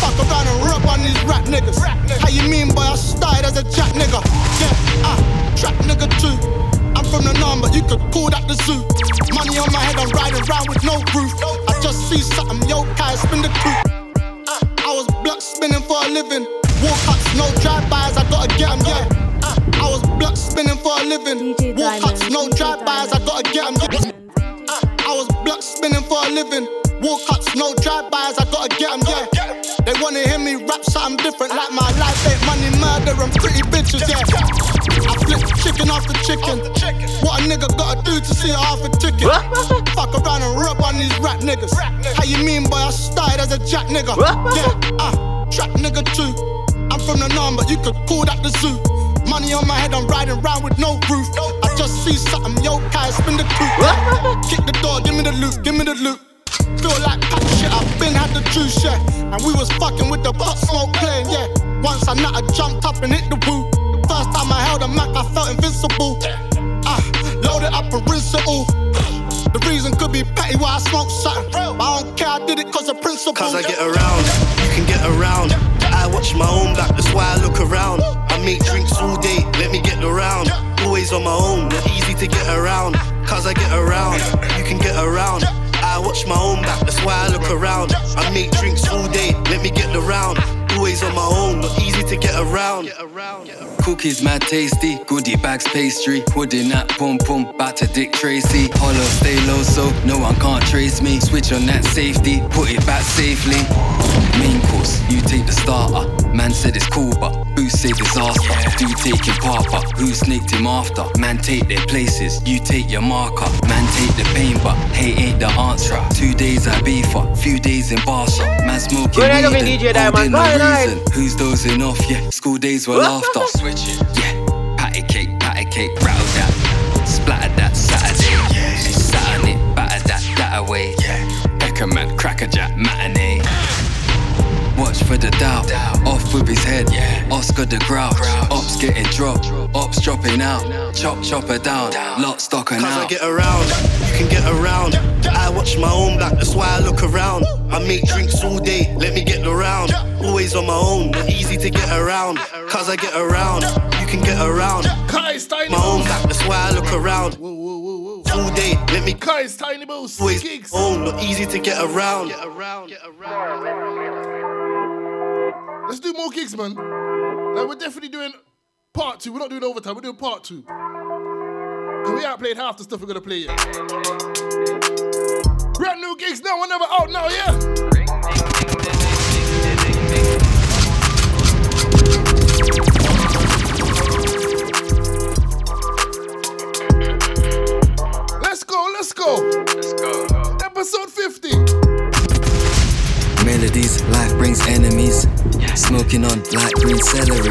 Fuck around and rub on these rap niggas. How you mean, boy? I started as a jack nigga. Yeah, ah, trap nigga too. I'm from the but you could call that the zoo. Money on my head, I'm riding around with no roof. I just see something, yo, Kai, spin the coupe. Uh, I was block spinning for a living. Walk ups, no drive-bys, I gotta get 'em, yeah. Uh, I was block spinning for a living. Walk ups, no drive-bys, I gotta get 'em, yeah. I was block spinning for a living. Walk ups, no drive-bys, I gotta get 'em, yeah. They wanna hear me rap something different, like my life ain't money, murder, and pretty bitches, yeah. I flip chicken after chicken. What a nigga gotta do to see a half a ticket? Fuck around and rub on these rap niggas. How you mean, boy? I started as a jack nigga. Yeah, ah, trap nigga too. I'm from the norm, but you could call that the zoo. Money on my head, I'm riding around with no roof. Just see something, yo, Kai, spin the coupe. Kick the door, give me the loot, give me the loot. Feel like pack shit, I've been had the juice, yeah. And we was fucking with the pot smoke playing, yeah. Once I nut, I jumped up and hit the woo. First time I held a Mac, I felt invincible. Ah, loaded up and rinse it all. The reason could be petty why I smoke something. But I don't care, I did it cause of principle. Cause I get around, you can get around. I watch my own back, that's why I look around. I make drinks all day, let me get around. Always on my own, easy to get around. Cause I get around, you can get around. I watch my own back, that's why I look around. I make drinks all day, let me get around. Always on my own, not easy to get around. Cookies mad tasty, goodie bags pastry, pudding that pum pum, back to Dick Tracy. Hollow stay low so no one can't trace me. Switch on that safety, put it back safely. Main course, you take the starter. Man said it's cool, but say disaster. Do take him Papa, who snaked him after? Man, take their places, you take your marker. Man, take the pain, but hate ain't the answer. Two days at Beefer, few days in Barca. Man, smoking weed and DJ no reason. Who's dozing off? Yeah, school days were laughter. Switch it. Yeah, patty cake, patty cake, rattle that. Splatter that Saturday. Yeah. on it, batter that, that away. Yeah. Beckham man, crackerjack, matinee. Watch for the doubt. Off with his head. Oscar the grouch. Ops getting dropped. Ops dropping out. Chop chopper down. Lot stock and Cause I get around, you can get around. I watch my own back, that's why I look around. I make drinks all day, let me get around. Always on my own, not easy to get around. Cause I get around, you can get around. My own back, that's why I look around. All day, let me Kyze Tiny Boost. always own, not easy to get around. Let's do more Giggs, man. Like, we're definitely doing part two. We're not doing overtime, we're doing part two. Because we outplayed half the stuff we're gonna play yet. Brand new Giggs now, whenever out now, yeah? Let's go, let's go. Let's go. Episode 50. Melodies, life brings enemies. Smoking on light green celery.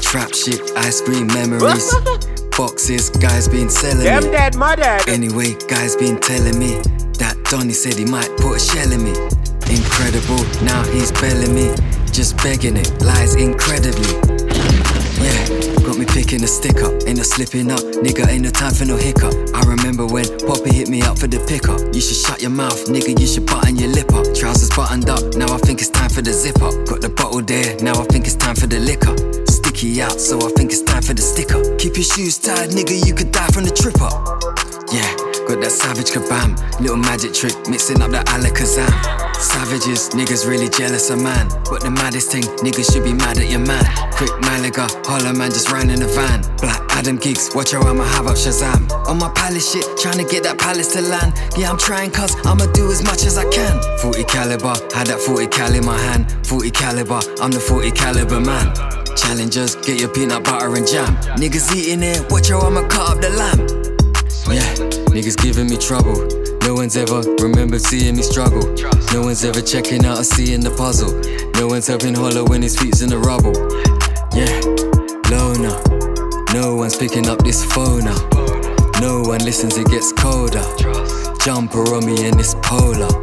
Trap shit, ice cream memories. Boxes, guys been selling Them me. dead, my dead. Anyway, guys been telling me that Donny said he might put a shell in me. Incredible, now he's belling me. Just begging it, lies incredibly. Me picking a stick up, ain't no slipping up. Nigga, ain't no time for no hiccup. I remember when Poppy hit me up for the pickup. You should shut your mouth, nigga, you should button your lip up. Trousers buttoned up, now I think it's time for the zip up. Got the bottle there, now I think it's time for the liquor. Sticky out, so I think it's time for the sticker. Keep your shoes tied, nigga, you could die from the trip up. Yeah, got that savage kabam, little magic trick, mixing up the alakazam. Savages, niggas really jealous of man. But the maddest thing, niggas should be mad at your man. Quick Malaga, holler man just ran in the van. Black Adam Giggs, watch how I'ma have up Shazam. On my palace shit, trying to get that palace to land. Yeah, I'm trying cuz I'ma do as much as I can. 40 caliber, had that 40 cal in my hand. 40 caliber, I'm the 40 caliber man. Challengers, get your peanut butter and jam. Niggas eating it, watch how I'ma cut up the lamb. Yeah, niggas giving me trouble. No one's ever remembered seeing me struggle. No one's ever checking out or seeing the puzzle. No one's helping Hollow when his feet's in the rubble. Yeah, loner. No one's picking up this phone now. No one listens, it gets colder. Jumper on me and it's polar.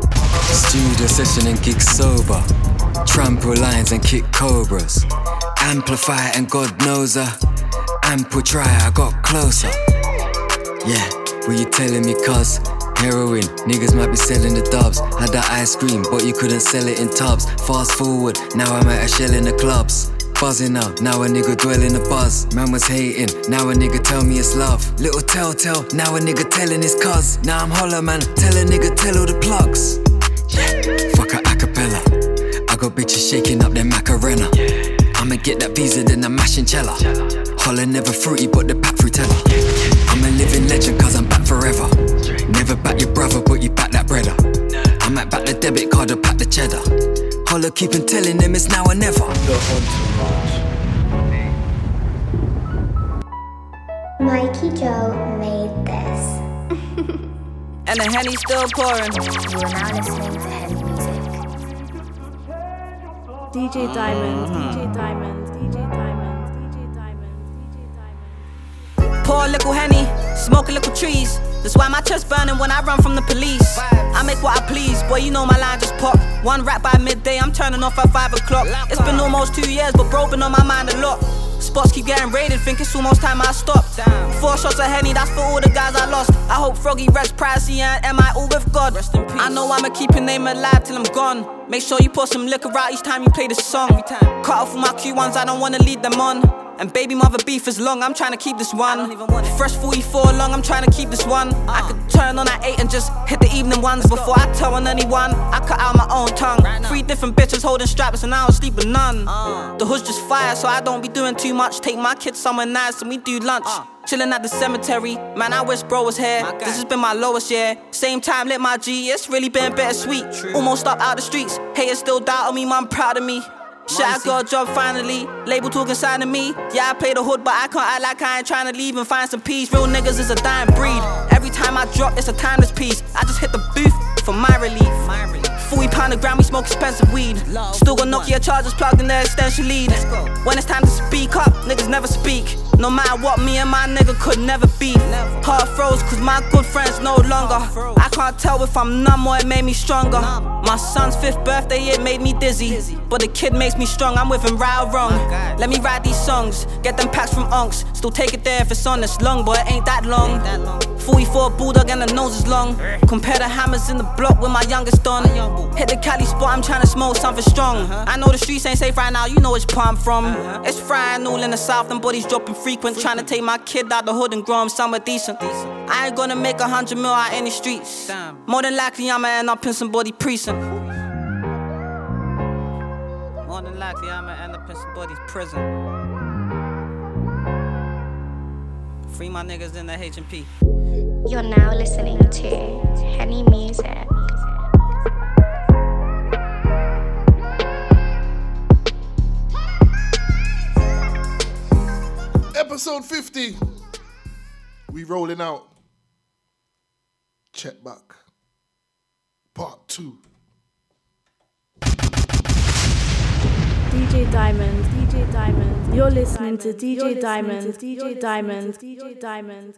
Studio session and gig sober. Trample lines and kick cobras. Amplify and God knows her. Ample try, I got closer. Yeah, were you telling me cuz? Heroin, niggas might be selling the dubs. Had that ice cream, but you couldn't sell it in tubs. Fast forward, now I'm at a shell in the clubs. Buzzing up, now a nigga dwell in the buzz. Man was hating, now a nigga tell me it's love. Little telltale, now a nigga telling his cuz. Now I'm holler man, tell a nigga tell all the plugs. Fuck a acapella. I got bitches shaking up their Macarena. I'ma get that visa, then I'm mashing cella. Holler never fruity, but the pack frutella. I'm a living legend, cause I'm back forever. Never back your brother, but you back that brother. I might back the debit card or pack the cheddar. Holler keeping telling them it's now or never. Mikey Joe made this. And the Henny's still pouring. You are now listening to Henny Music. DJ Diamond, DJ Diamond, DJ Diamond, DJ Diamond. Pour a little Henny, smoke a little trees. That's why my chest burning when I run from the police. I make what I please, boy, you know my line just pop. One rap by midday, I'm turning off at 5 o'clock. It's been almost two years, but bro, been on my mind a lot. Spots keep getting raided, think it's almost time I stop. Four shots of Henny, that's for all the guys I lost. I hope Froggy rests pricey and am I all with God? Rest in peace. I know I'ma keep your name alive till I'm gone. Make sure you pour some liquor out each time you play the song. Cut off all my Q1s, I don't wanna lead them on. And baby mother beef is long, I'm trying to keep this one. Fresh 44 long, I'm trying to keep this one. I could turn on at 8 and just hit the evening ones before I tell on anyone. I cut out my own tongue. Three different bitches holding straps and I don't sleep with none. The hood's just fire, so I don't be doing too much. Take my kids somewhere nice and we do lunch. Chillin' at the cemetery, man. I wish bro was here. This has been my lowest year. Same time, lit my G, it's really been bittersweet. Almost up out the streets, haters still doubt on me, man. Proud of me. Shit, I got a job finally. Label talking signing me. Yeah, I play the hood, but I can't act like I ain't trying to leave and find some peace. Real niggas is a dying breed. Every time I drop, it's a timeless piece. I just hit the booth for my relief. 40 pound a gram, we smoke expensive weed. Still got Nokia chargers plugged in the extension lead. When it's time to speak up, niggas never speak. No matter what, me and my nigga could never be. Heart froze, cause my good friends no longer. I can't tell if I'm numb or it made me stronger. My son's fifth birthday, it made me dizzy. But the kid makes me strong, I'm with him right or wrong. Let me write these songs, get them packs from unks. Still take it there if it's on this long, but it ain't that long. 44 bulldog and the nose is long. Compare the hammers in the block with my youngest don. Hit the Cali spot, I'm trying to smoke something strong. I know the streets ain't safe right now, you know which part from. It's frying all in the south, and bodies dropping frequent. Trying to take my kid out the hood and grow him somewhere decent. I ain't gonna make a hundred mil out in the streets. More than likely, I'ma end up in somebody precinct. More than likely, I'ma end up in somebody's prison. Free my niggas in the H&P. You're now listening to Henny Music. Episode 50. We rolling out. Check back. Part two. DJ Diamond, DJ Diamond. You're listening to DJ Diamond, DJ Diamond, DJ Diamond, DJ Diamond.